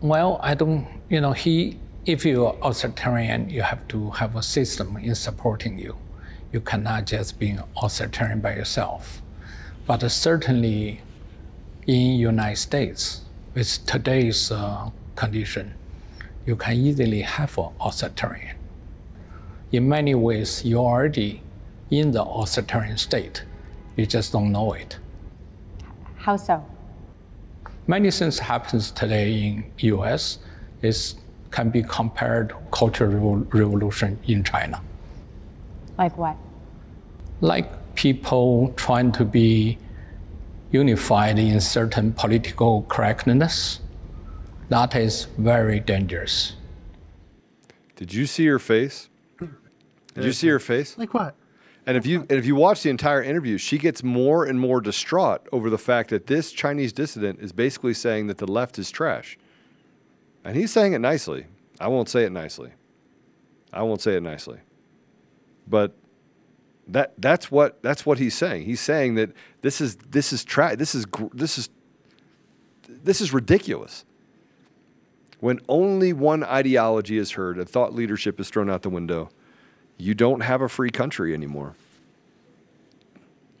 well, I don't, you know, he, if you're authoritarian, you have to have a system in supporting you. You cannot just be authoritarian by yourself. But certainly in United States, with today's uh, condition, you can easily have an authoritarian. In many ways, you're already in the authoritarian state. You just don't know it. How so? many things happens today in US is can be compared to cultural revolution in China. Like what? Like people trying to be unified in certain political correctness. That is very dangerous. Did you see her face? Did you see her face? Like what? And if you and if you watch the entire interview, she gets more and more distraught over the fact that this Chinese dissident is basically saying that the left is trash. And he's saying it nicely. I won't say it nicely. I won't say it nicely. But that that's what that's what he's saying. He's saying that this is this is tra- this is gr- this is this is ridiculous. When only one ideology is heard and thought leadership is thrown out the window, you don't have a free country anymore.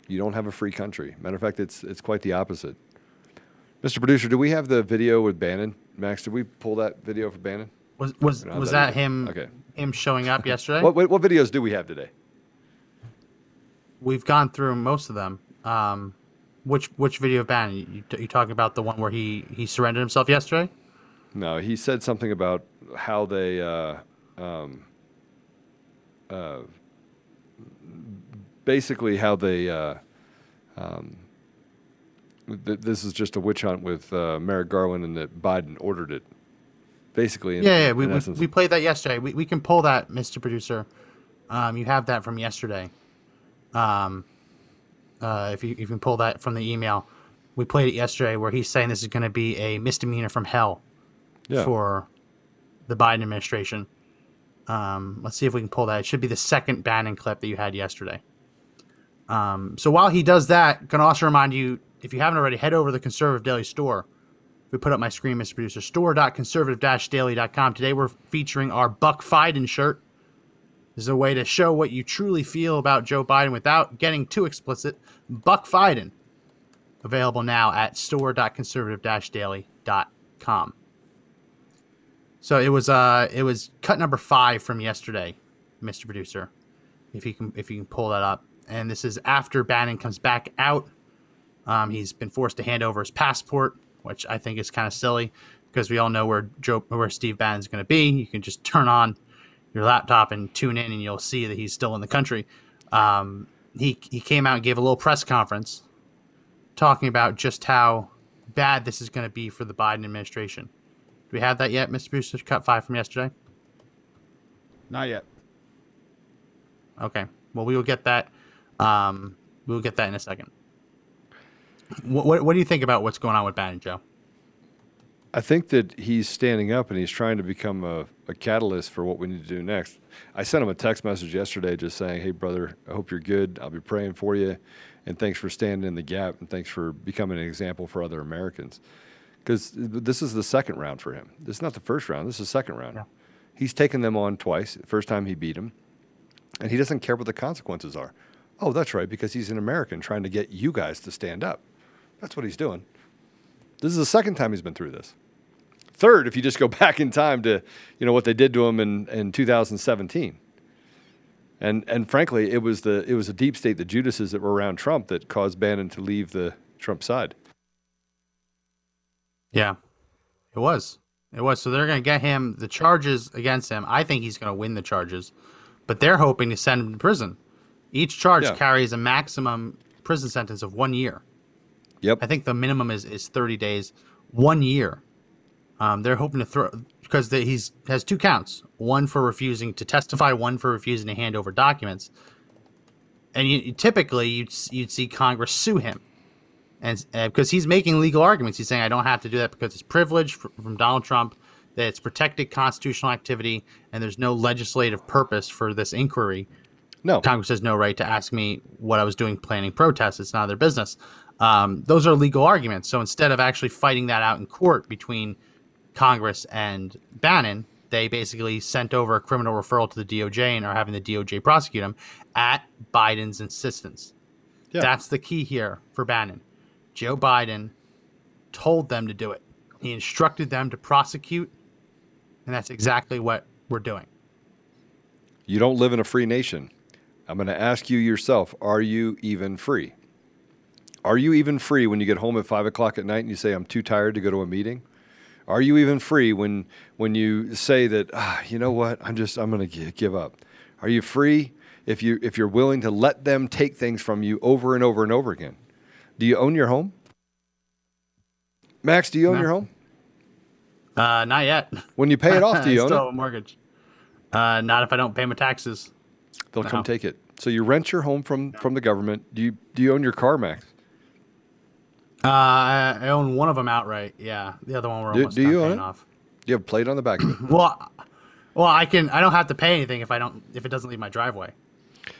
You don't have a free country. Matter of fact, it's it's quite the opposite. Mr. Producer, do we have the video with Bannon? Max, did we pull that video for Bannon? Was was We don't have was that that him? Okay. Him showing up yesterday. *laughs* What, what what videos do we have today? We've gone through most of them. Um, which which video of Bannon? You, you, you talking about the one where he he surrendered himself yesterday? No, he said something about how they uh, um, uh, basically how they uh, um, th- this is just a witch hunt with uh, Merrick Garland and that Biden ordered it. Basically, in, yeah, yeah. We, in we, essence. we played that yesterday. We, we can pull that, Mr. Producer. Um, you have that from yesterday. Um, uh, if you if you can pull that from the email, we played it yesterday where he's saying this is going to be a misdemeanor from hell Yeah. for the Biden administration. Um, let's see if we can pull that. It should be the second Bannon clip that you had yesterday. Um, so while he does that, going to also remind you, if you haven't already, head over to the Conservative Daily store. We put up my screen, Mr. Producer. Store.conservative-daily.com. Today we're featuring our Buck Fiden shirt. Is a way to show what you truly feel about Joe Biden without getting too explicit. Buck Fiden. Available now at store.conservative-daily.com. So it was uh it was cut number five from yesterday, Mr. Producer. If you can if you can pull that up. And this is after Bannon comes back out. Um, he's been forced to hand over his passport which I think is kind of silly because we all know where Joe where Steve Bannon's going to be. You can just turn on your laptop and tune in, and you'll see that he's still in the country. Um, he he came out and gave a little press conference talking about just how bad this is going to be for the Biden administration. Do we have that yet, Mr. Brewster? Cut five from yesterday. Not yet. Okay. Well, we will get that. Um, we will get that in a second. What, what, what do you think about what's going on with Bannon, Joe? I think that he's standing up and he's trying to become a, a catalyst for what we need to do next. I sent him a text message yesterday just saying, Hey, brother, I hope you're good. I'll be praying for you. And thanks for standing in the gap and thanks for becoming an example for other Americans. Because this is the second round for him. This is not the first round, this is the second round. Yeah. He's taken them on twice. First time he beat him, and he doesn't care what the consequences are. Oh, that's right, because he's an American trying to get you guys to stand up. That's what he's doing. This is the second time he's been through this. Third, if you just go *laughs* back in time to, you know, what they did to him in, in 2017. And and frankly, it was the it was a deep state, the Judases that were around Trump that caused Bannon to leave the Trump side. Yeah, it was. It was. So they're going to get him the charges against him. I think he's going to win the charges, but they're hoping to send him to prison. Each charge Yeah. carries a maximum prison sentence of one year. Yep. I think the minimum is, is 30 days, one year. Um, they're hoping to throw because the, he's has two counts: one for refusing to testify, one for refusing to hand over documents. And you, typically, you'd you'd see Congress sue him, and uh, because he's making legal arguments, he's saying I don't have to do that because it's privilege fr- from Donald Trump, that it's protected constitutional activity, and there's no legislative purpose for this inquiry. No, Congress has no right to ask me what I was doing planning protests. It's none of their business. Um, those are legal arguments. So instead of actually fighting that out in court between Congress and Bannon, they basically sent over a criminal referral to the DOJ and are having the DOJ prosecute him at Biden's insistence. Yeah. That's the key here for Bannon. Joe Biden told them to do it. He instructed them to prosecute, and that's exactly what we're doing. You don't live in a free nation. I'm going to ask you yourself are you even free? Are you even free when you get home at five o'clock at night and you say, I'm too tired to go to a meeting? Are you even free when, when you say that, ah, you know what, I'm just, I'm going to give up? Are you free if, you, if you're willing to let them take things from you over and over and over again? Do you own your home? Max, do you own No. your home? Uh, not yet. When you pay it off, do you I *laughs* own still it? have a mortgage. Uh, not if I don't pay my taxes. They'll No. come take it. So you rent your home from, from the government. Do you, do you own your car, Max? Uh, I, I own one of them outright. Yeah, the other one we're Do- almost do you own paying it? off. Do you have a plate on the back of it? *clears throat* Well, well, I can. I don't have to pay anything if I don't if it doesn't leave my driveway,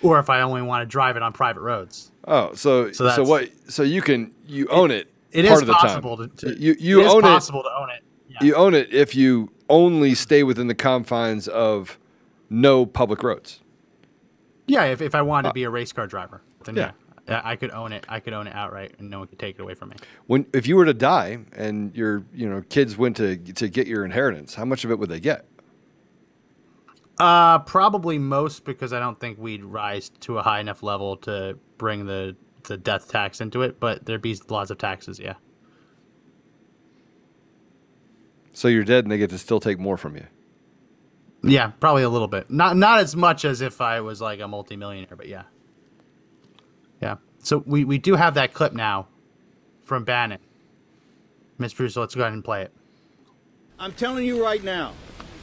or if I only want to drive it on private roads. Oh, so So so, what? So you can you own it. It part is of the possible time. to, to you you it is own possible to own it. it. You own it if you only stay within the confines of no public roads. Yeah, if, if I wanted to be a race car driver, then Yeah. yeah. I I could own it. I could own it outright, and no one could take it away from me. When if you were to die and your you know kids went to to get your inheritance, how much of it would they get? Uh, probably most because I don't think we'd rise to a high enough level to bring the the death tax into it. But there'd be lots of taxes. Yeah. So you're dead and they get to still take more from you. Yeah, probably a little bit. Not not as much as if I was like a multimillionaire, but yeah. So we, we do have that clip now from Bannon. Miss Bruce, let's go ahead and play it. I'm telling you right now,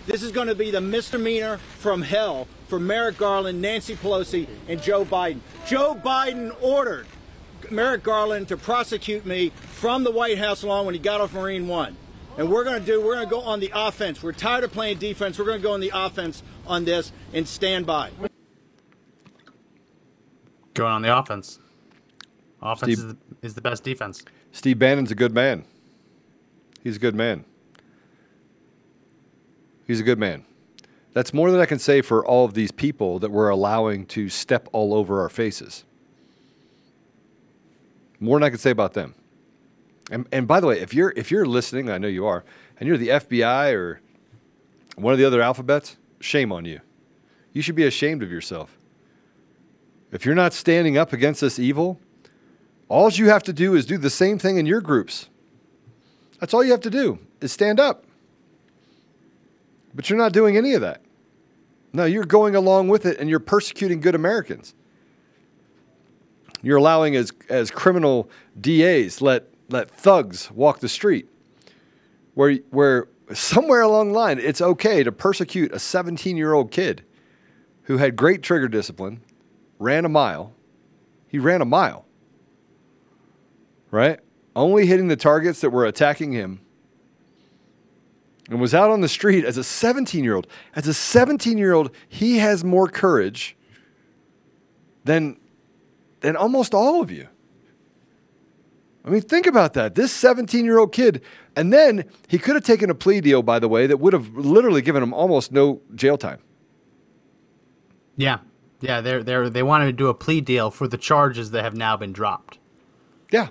this is going to be the misdemeanor from hell for Merrick Garland, Nancy Pelosi, and Joe Biden. Joe Biden ordered Merrick Garland to prosecute me from the White House lawn when he got off Marine One. And we're going to do, we're going to go on the offense. We're tired of playing defense. We're going to go on the offense on this and stand by. Going on the offense. Offense Steve- is the, is the best defense. Steve Bannon's a good man. He's a good man. He's a good man. That's more than I can say for all of these people that we're allowing to step all over our faces. More than I can say about them. And, and by the way, if you're if you're listening, I know you are, and you're the FBI or one of the other alphabets, shame on you. You should be ashamed of yourself. If you're not standing up against this evil, all you have to do is do the same thing in your groups. That's all you have to do is stand up. But you're not doing any of that. No, you're going along with it and you're persecuting good Americans. You're allowing as, as criminal DAs let, let thugs walk the street. Where, where somewhere along the line, it's okay to persecute a 17 year old kid who had great trigger discipline, ran a mile. He ran a mile, right? Only hitting the targets that were attacking him and was out on the street as a 17 year old. As a 17 year old, he has more courage than, than almost all of you. I mean, think about that. This 17 year old kid, and then he could have taken a plea deal, by the way, that would have literally given him almost no jail time. Yeah, yeah. They they they wanted to do a plea deal for the charges that have now been dropped. Yeah,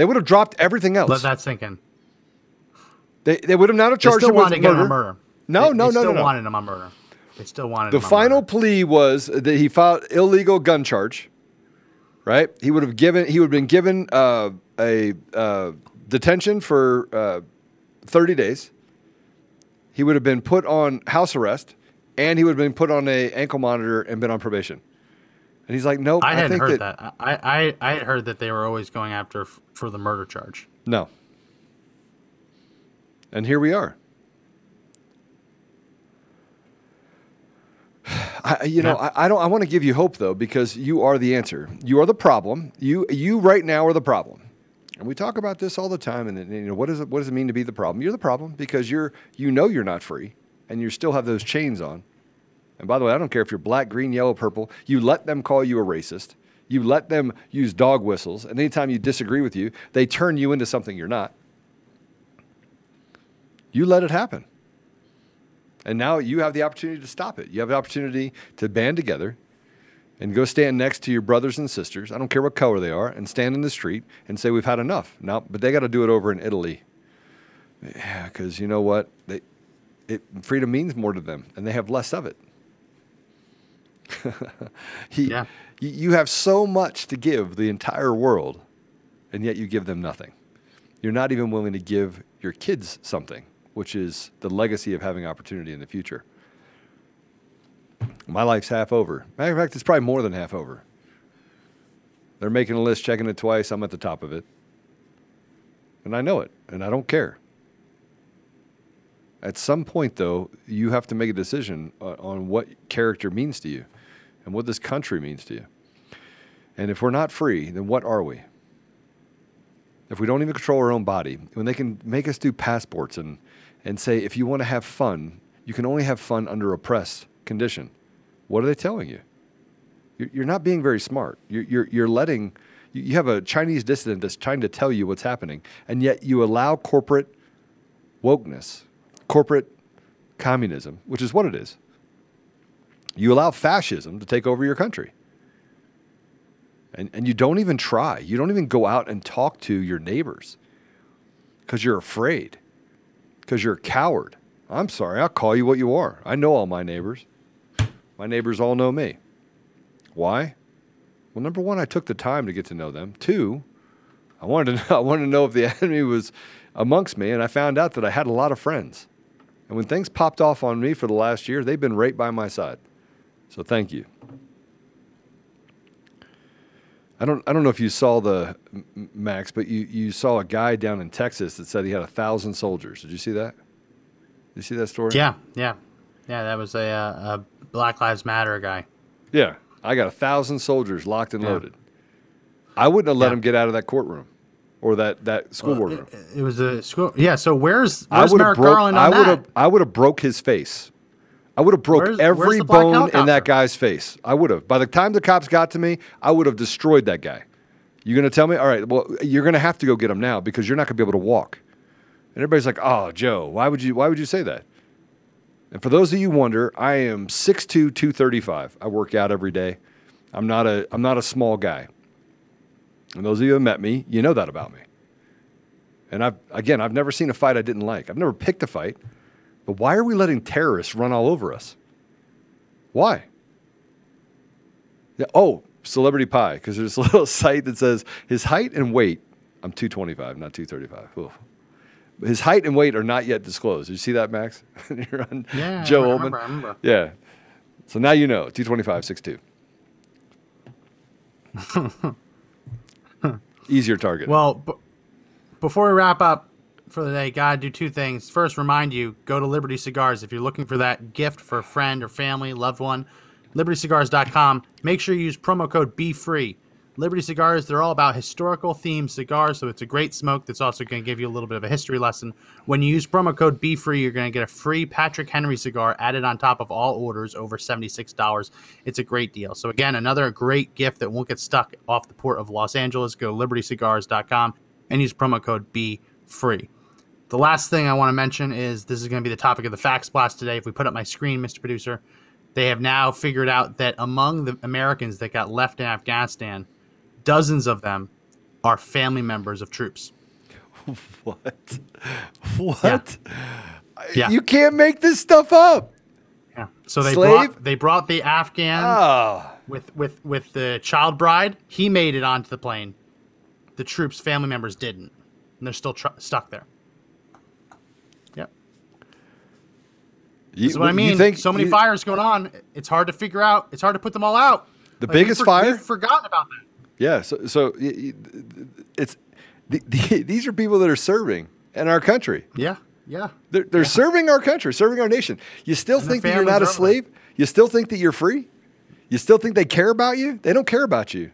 they would have dropped everything else. Let that sink in. They, they would have not have charged him with him murder. murder. No, They- no, they no, still no, no. wanted him on murder. They still wanted The final plea was that he filed illegal gun charge. Right? He would have given. He would have been given uh, a uh, detention for uh, thirty days. He would have been put on house arrest, and he would have been put on a ankle monitor and been on probation. And he's like, nope. I hadn't think heard that. I, I I had heard that they were always going after for the murder charge. No. And here we are. I, you know, I, I don't. I want to give you hope though, because you are the answer. You are the problem. You, you right now are the problem. And we talk about this all the time. And you know, what does it, what does it mean to be the problem? You're the problem because you're, you know, you're not free, and you still have those chains on. And by the way, I don't care if you're black, green, yellow, purple. You let them call you a racist. You let them use dog whistles. And anytime you disagree with you, they turn you into something you're not. You let it happen. And now you have the opportunity to stop it. You have the opportunity to band together and go stand next to your brothers and sisters, I don't care what color they are, and stand in the street and say, We've had enough. Now, but they got to do it over in Italy. Yeah, because you know what? They, it, freedom means more to them, and they have less of it. He, you, you have so much to give the entire world, and yet you give them nothing. You're not even willing to give your kids something, which is the legacy of having opportunity in the future. My life's half over. Matter of fact, it's probably more than half over. They're making a list, checking it twice. I'm at the top of it. And I know it, and I don't care. At some point, though, you have to make a decision on, on what character means to you and what this country means to you. And if we're not free, then what are we? If we don't even control our own body, when they can make us do passports and, and say, if you want to have fun, you can only have fun under oppressed condition. What are they telling you? You're, not being very smart. You're, you're, you're letting, you have a Chinese dissident that's trying to tell you what's happening, and yet you allow corporate wokeness, corporate communism, which is what it is. You allow fascism to take over your country. And, and you don't even try. You don't even go out and talk to your neighbors because you're afraid, because you're a coward. I'm sorry, I'll call you what you are. I know all my neighbors. My neighbors all know me. Why? Well, number one, I took the time to get to know them. Two, I wanted to *laughs* know, I wanted to know if the *laughs* enemy was amongst me, and I found out that I had a lot of friends. And when things popped off on me for the last year, they've been right by my side. So thank you. I don't, I don't know if you saw the Max, but you, you saw a guy down in Texas that said he had a thousand soldiers. Did you see that? Did you see that story? Yeah, yeah, yeah. That was a, uh, a Black Lives Matter guy. Yeah, I got a thousand soldiers locked and Yeah. loaded. I wouldn't have let Yeah. him get out of that courtroom or that, that school board room. It was a school. Yeah. So where's I where's would have Merrick broke. Garland I on would that? have. I would have broke his face. I would have broke Where's- where's every black bone in that guy's face. I would have. By the time the cops got to me, I would have destroyed that guy. You're gonna tell me? All right. Well, you're gonna have to go get him now because you're not gonna be able to walk. And everybody's like, "Oh, Joe, why would you? Why would you say that?" And for those of you who wonder, I am 6'2", 235. I work out every day. I'm not a. I'm not a small guy. And those of you who have met me, you know that about me. And I've again, I've never seen a fight I didn't like. I've never picked a fight. But why are we letting terrorists run all over us? Why? Yeah, oh, Celebrity Pie, because there's a *laughs* little site that says his height and weight. I'm 225, not 235. Oof. His height and weight are not yet disclosed. Did you see that, Max? *laughs* You're on Yeah, Joe I remember, I remember. Yeah. So now you know. 225, 6'2". *laughs* Easier target. Well, b- before we wrap up for the day, gotta do two things. First, remind you go to Liberty Cigars if you're looking for that gift for a friend or family, loved one. LibertyCigars.com. Make sure you use promo code Be Free. Liberty Cigars, they're all about historical themed cigars, so it's a great smoke that's also going to give you a little bit of a history lesson. When you use promo code Be Free, you're going to get a free Patrick Henry cigar added on top of all orders over $76. It's a great deal. So, again, another great gift that won't get stuck off the port of Los Angeles. Go to libertycigars.com and use promo code BeFree. The last thing I want to mention is this is going to be the topic of the Fax Blast today. If we put up my screen, Mr. Producer, they have now figured out that among the Americans that got left in Afghanistan, dozens of them are family members of troops. *laughs* what? What? Yeah. You can't make this stuff up. Yeah. So they Slave? brought they brought the Afghan Oh. with with with the child bride. He made it onto the plane. The troops' family members didn't, and they're still tr- stuck there. You, That's what I mean. think so many you- fires going on. It's hard to figure out. It's hard to put them all out. The Like, biggest for- fire? We've forgotten about that. Yeah. So, so it's the, the, *laughs* these are people that are serving in our country. Yeah. Yeah. They're, they're serving our country, serving our nation. You still And think that you're not a slave? You still think that you're free? You still think they care about you? They don't care about you.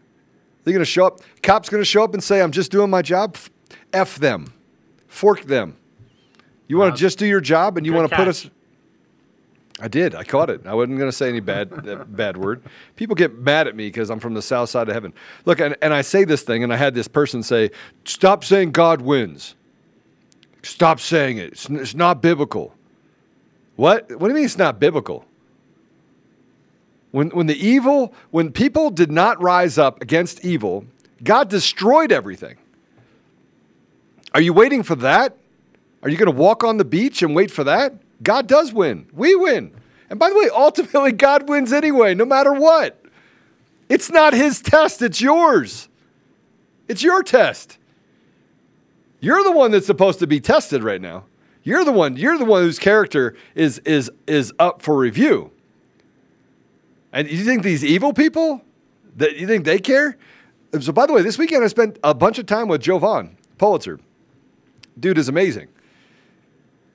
They're going to show up. Cops going to show up and say, "I'm just doing my job." F- F them, fork them. You want to uh, just do your job, and you want to put us. I did. I caught it. I wasn't going to say any bad uh, bad word. People get mad at me because I'm from the south side of heaven. Look, and, and I say this thing, and I had this person say, "Stop saying God wins. Stop saying it. It's, it's not biblical." What? What do you mean it's not biblical? When, when the evil, when people did not rise up against evil, God destroyed everything. Are you waiting for that? Are you going to walk on the beach and wait for that? God does win. We win. And by the way, ultimately, God wins anyway, no matter what. It's not his test, it's yours. It's your test. You're the one that's supposed to be tested right now. You're the one, you're the one whose character is is is up for review. And you think these evil people that you think they care? So by the way, this weekend I spent a bunch of time with Joe Jovan Pulitzer. Dude is amazing.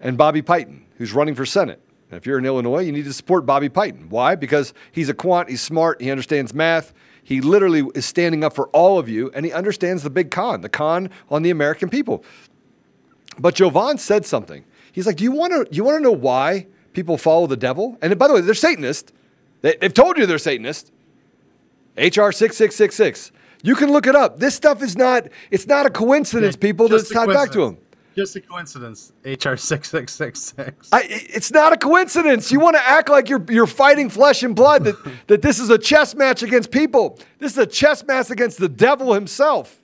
And Bobby Piton, who's running for Senate. And if you're in Illinois, you need to support Bobby Piton. Why? Because he's a quant, he's smart, he understands math. He literally is standing up for all of you, and he understands the big con, the con on the American people. But Jovan said something. He's like, "Do you want to? You want to know why people follow the devil?" And by the way, they're Satanists. They, they've told you they're Satanists. HR six six six six. You can look it up. This stuff is not. It's not a coincidence, people. Just That's tied back to them. Just a coincidence. HR six six six six. It's not a coincidence. You want to act like you're you're fighting flesh and blood. That *laughs* that this is a chess match against people. This is a chess match against the devil himself.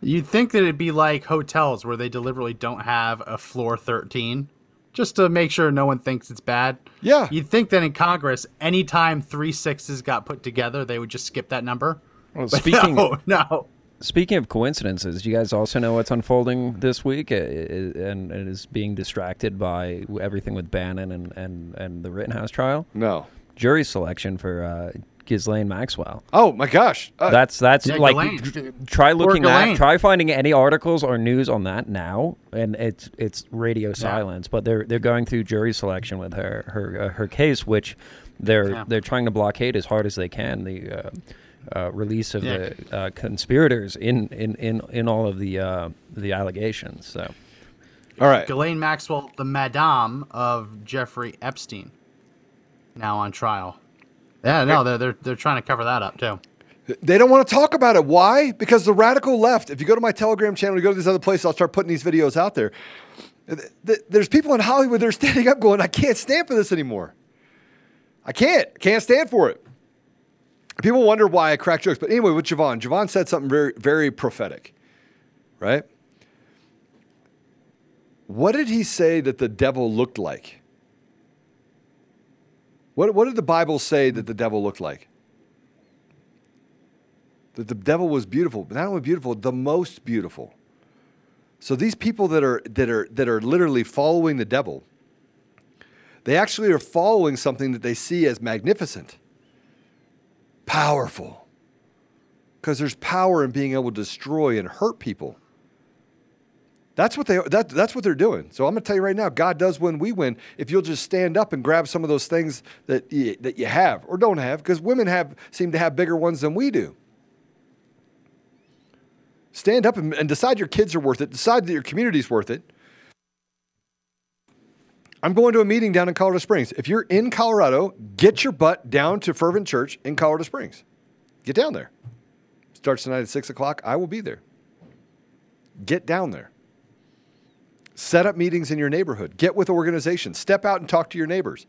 You'd think that it'd be like hotels where they deliberately don't have a floor 13 just to make sure no one thinks it's bad. Yeah. You'd think that in Congress, anytime three sixes got put together, they would just skip that number. Well, *laughs* speaking no, no. Speaking of coincidences, do you guys also know what's unfolding this week uh, and, and is being distracted by everything with Bannon and, and, and the Rittenhouse trial? No. Jury selection for uh, Ghislaine Maxwell. Oh my gosh. Uh, That's that's Yeah, like Ghislaine. tr- try looking at try finding any articles or news on that now, and it's it's radio silence. But they're they're going through jury selection with her her uh, her case, which they're Yeah. they're trying to blockade as hard as they can the uh, uh, release of Yeah. the uh, conspirators in in in in all of the uh, the allegations. So All right. Ghislaine Maxwell, the madame of Jeffrey Epstein, now on trial. Yeah, no, they're, they're, they're trying to cover that up too. They don't want to talk about it. Why? Because the radical left, if you go to my Telegram channel, you go to these other places, I'll start putting these videos out there. Th- th- There's people in Hollywood that are standing up going, I can't stand for this anymore. I can't. Can't stand for it. People wonder why I crack jokes. But anyway, with Jovan, Jovan said something very, very prophetic, right? What did he say that the devil looked like? What, what did the Bible say that the devil looked like? That the devil was beautiful, but not only beautiful, the most beautiful. So these people that are that are that are literally following the devil, they actually are following something that they see as magnificent, powerful. Because there's power in being able to destroy and hurt people. That's what they that, that's what they're doing. So I'm going to tell you right now, God does when we win. If you'll just stand up and grab some of those things that you, that you have or don't have, because women have seem to have bigger ones than we do. Stand up and, and decide your kids are worth it. Decide that your community's worth it. I'm going to a meeting down in Colorado Springs. If you're in Colorado, get your butt down to Fervent Church in Colorado Springs. Get down there. Starts tonight at six o'clock. I will be there. Get down there. Set up meetings in your neighborhood. Get with organizations. Step out and talk to your neighbors.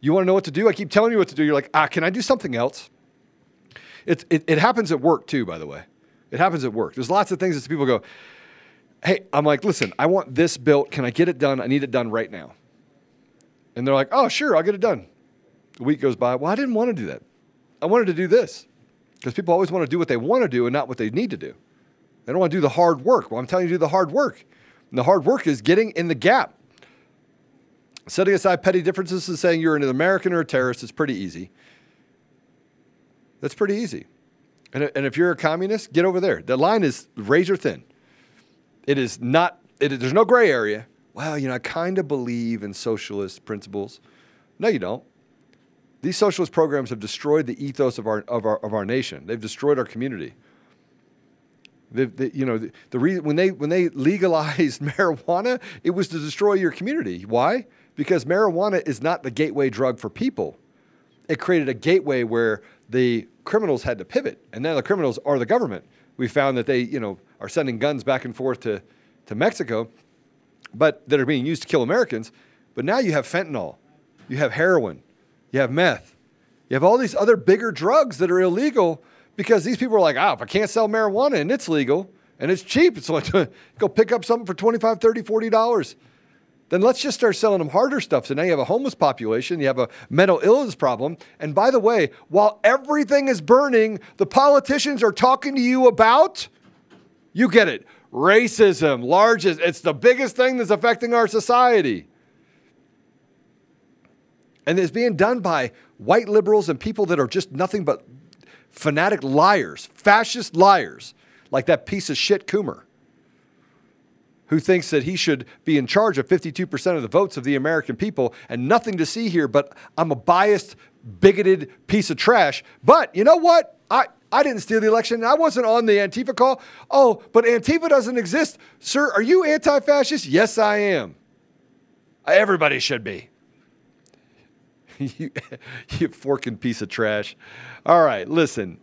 You want to know what to do? I keep telling you what to do. You're like, ah, can I do something else? It, it, it happens at work too, by the way. It happens at work. There's lots of things that people go, hey, I'm like, listen, I want this built. Can I get it done? I need it done right now. And they're like, oh, sure, I'll get it done. A week goes by. Well, I didn't want to do that. I wanted to do this because people always want to do what they want to do and not what they need to do. They don't want to do the hard work. Well, I'm telling you to do the hard work. And the hard work is getting in the gap. Setting aside petty differences and saying you're an American or a terrorist is pretty easy. That's pretty easy. And, and if you're a communist, get over there. The line is razor thin. It is not, it, there's no gray area. Well, you know, I kind of believe in socialist principles. No, you don't. These socialist programs have destroyed the ethos of our, of our, of our nation. They've destroyed our community. The, the, you know, the, the reason when they when they legalized *laughs* marijuana, it was to destroy your community. Why? Because marijuana is not the gateway drug for people. It created a gateway where the criminals had to pivot, and now the criminals are the government. We found that they, you know, are sending guns back and forth to, to Mexico, but that are being used to kill Americans. But now you have fentanyl, you have heroin, you have meth, you have all these other bigger drugs that are illegal because these people are like, ah, if I can't sell marijuana and it's legal and it's cheap, it's like *laughs* go pick up something for 25, 30, 40 dollars. Then let's just start selling them harder stuff. So now you have a homeless population, you have a mental illness problem. And by the way, while everything is burning, the politicians are talking to you about, you get it, racism, largest, it's the biggest thing that's affecting our society. And it's being done by white liberals and people that are just nothing but fanatic liars, fascist liars, like that piece of shit Coomer, who thinks that he should be in charge of 52% of the votes of the American people and nothing to see here, but I'm a biased, bigoted piece of trash. But you know what? I, I didn't steal the election. I wasn't on the Antifa call. Oh, but Antifa doesn't exist. Sir, are you anti fascist? Yes, I am. Everybody should be. *laughs* you, *laughs* you forking piece of trash. All right, listen.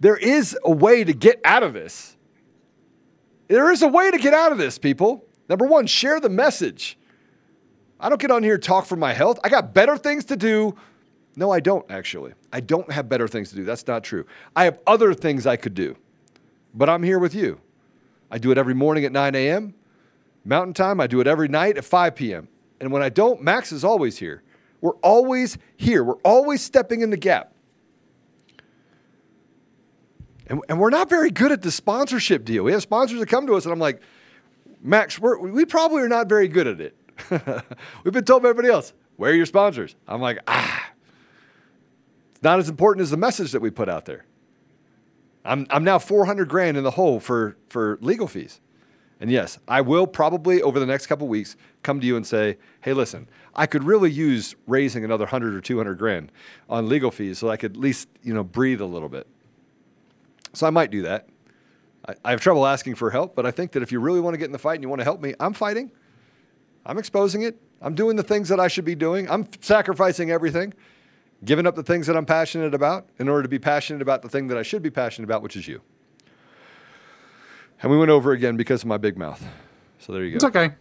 There is a way to get out of this. There is a way to get out of this, people. Number one, share the message. I don't get on here talk for my health. I got better things to do. No, I don't actually. I don't have better things to do. That's not true. I have other things I could do, but I'm here with you. I do it every morning at 9 a.m. Mountain Time. I do it every night at 5 p.m. And when I don't, Max is always here. We're always here. We're always stepping in the gap. And, and we're not very good at the sponsorship deal. We have sponsors that come to us, and I'm like, Max, we probably are not very good at it. *laughs* We've been told by everybody else, where are your sponsors? I'm like, ah, it's not as important as the message that we put out there. I'm, I'm now 400 grand in the hole for, for legal fees. And yes, I will probably over the next couple weeks come to you and say, hey, listen, I could really use raising another 100 or 200 grand on legal fees so I could at least, you know, breathe a little bit. So I might do that. I, I have trouble asking for help, but I think that if you really want to get in the fight and you want to help me, I'm fighting. I'm exposing it. I'm doing the things that I should be doing. I'm sacrificing everything, giving up the things that I'm passionate about in order to be passionate about the thing that I should be passionate about, which is you. And we went over again because of my big mouth. So there you go. It's okay.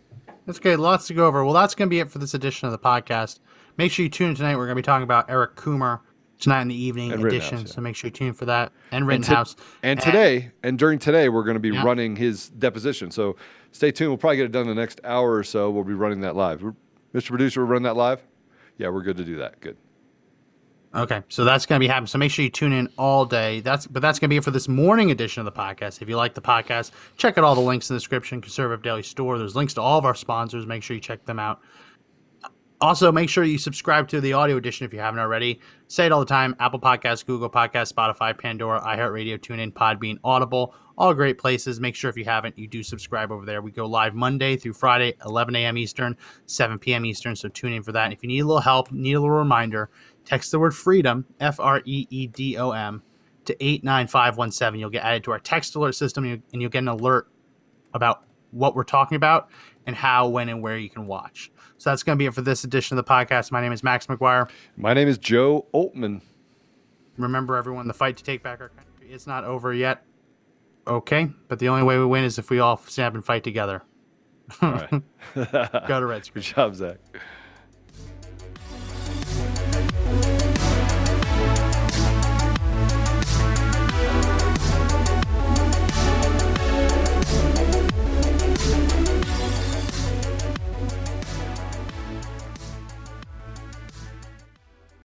It's okay. Lots to go over. Well, that's going to be it for this edition of the podcast. Make sure you tune in tonight. We're going to be talking about Eric Coomer tonight in the evening and edition. Yeah. So make sure you tune for that and Rittenhouse. And, and, today, and during today, we're going to be yeah. running his deposition. So stay tuned. We'll probably get it done in the next hour or so. We'll be running that live. Mr. Producer, we'll run that live. Yeah, we're good to do that. Good. Okay, so that's going to be happening. So make sure you tune in all day. That's but that's going to be it for this morning edition of the podcast. If you like the podcast, check out all the links in the description. Conservative Daily Store. There's links to all of our sponsors. Make sure you check them out. Also, make sure you subscribe to the audio edition if you haven't already. Say it all the time: Apple Podcasts, Google Podcasts, Spotify, Pandora, iHeartRadio, TuneIn, Podbean, Audible. All great places. Make sure if you haven't, you do subscribe over there. We go live Monday through Friday, 11 a.m. Eastern, 7 p.m. Eastern. So tune in for that. And if you need a little help, need a little reminder, text the word freedom, F R E E D O M, to 89517. You'll get added to our text alert system and you'll get an alert about what we're talking about and how, when, and where you can watch. So that's going to be it for this edition of the podcast. My name is Max McGuire. My name is Joe Oltmann. Remember, everyone, the fight to take back our country is not over yet. Okay, but the only way we win is if we all stand up and fight together. All right. *laughs* Go to Reds. *laughs* Good job, Zach.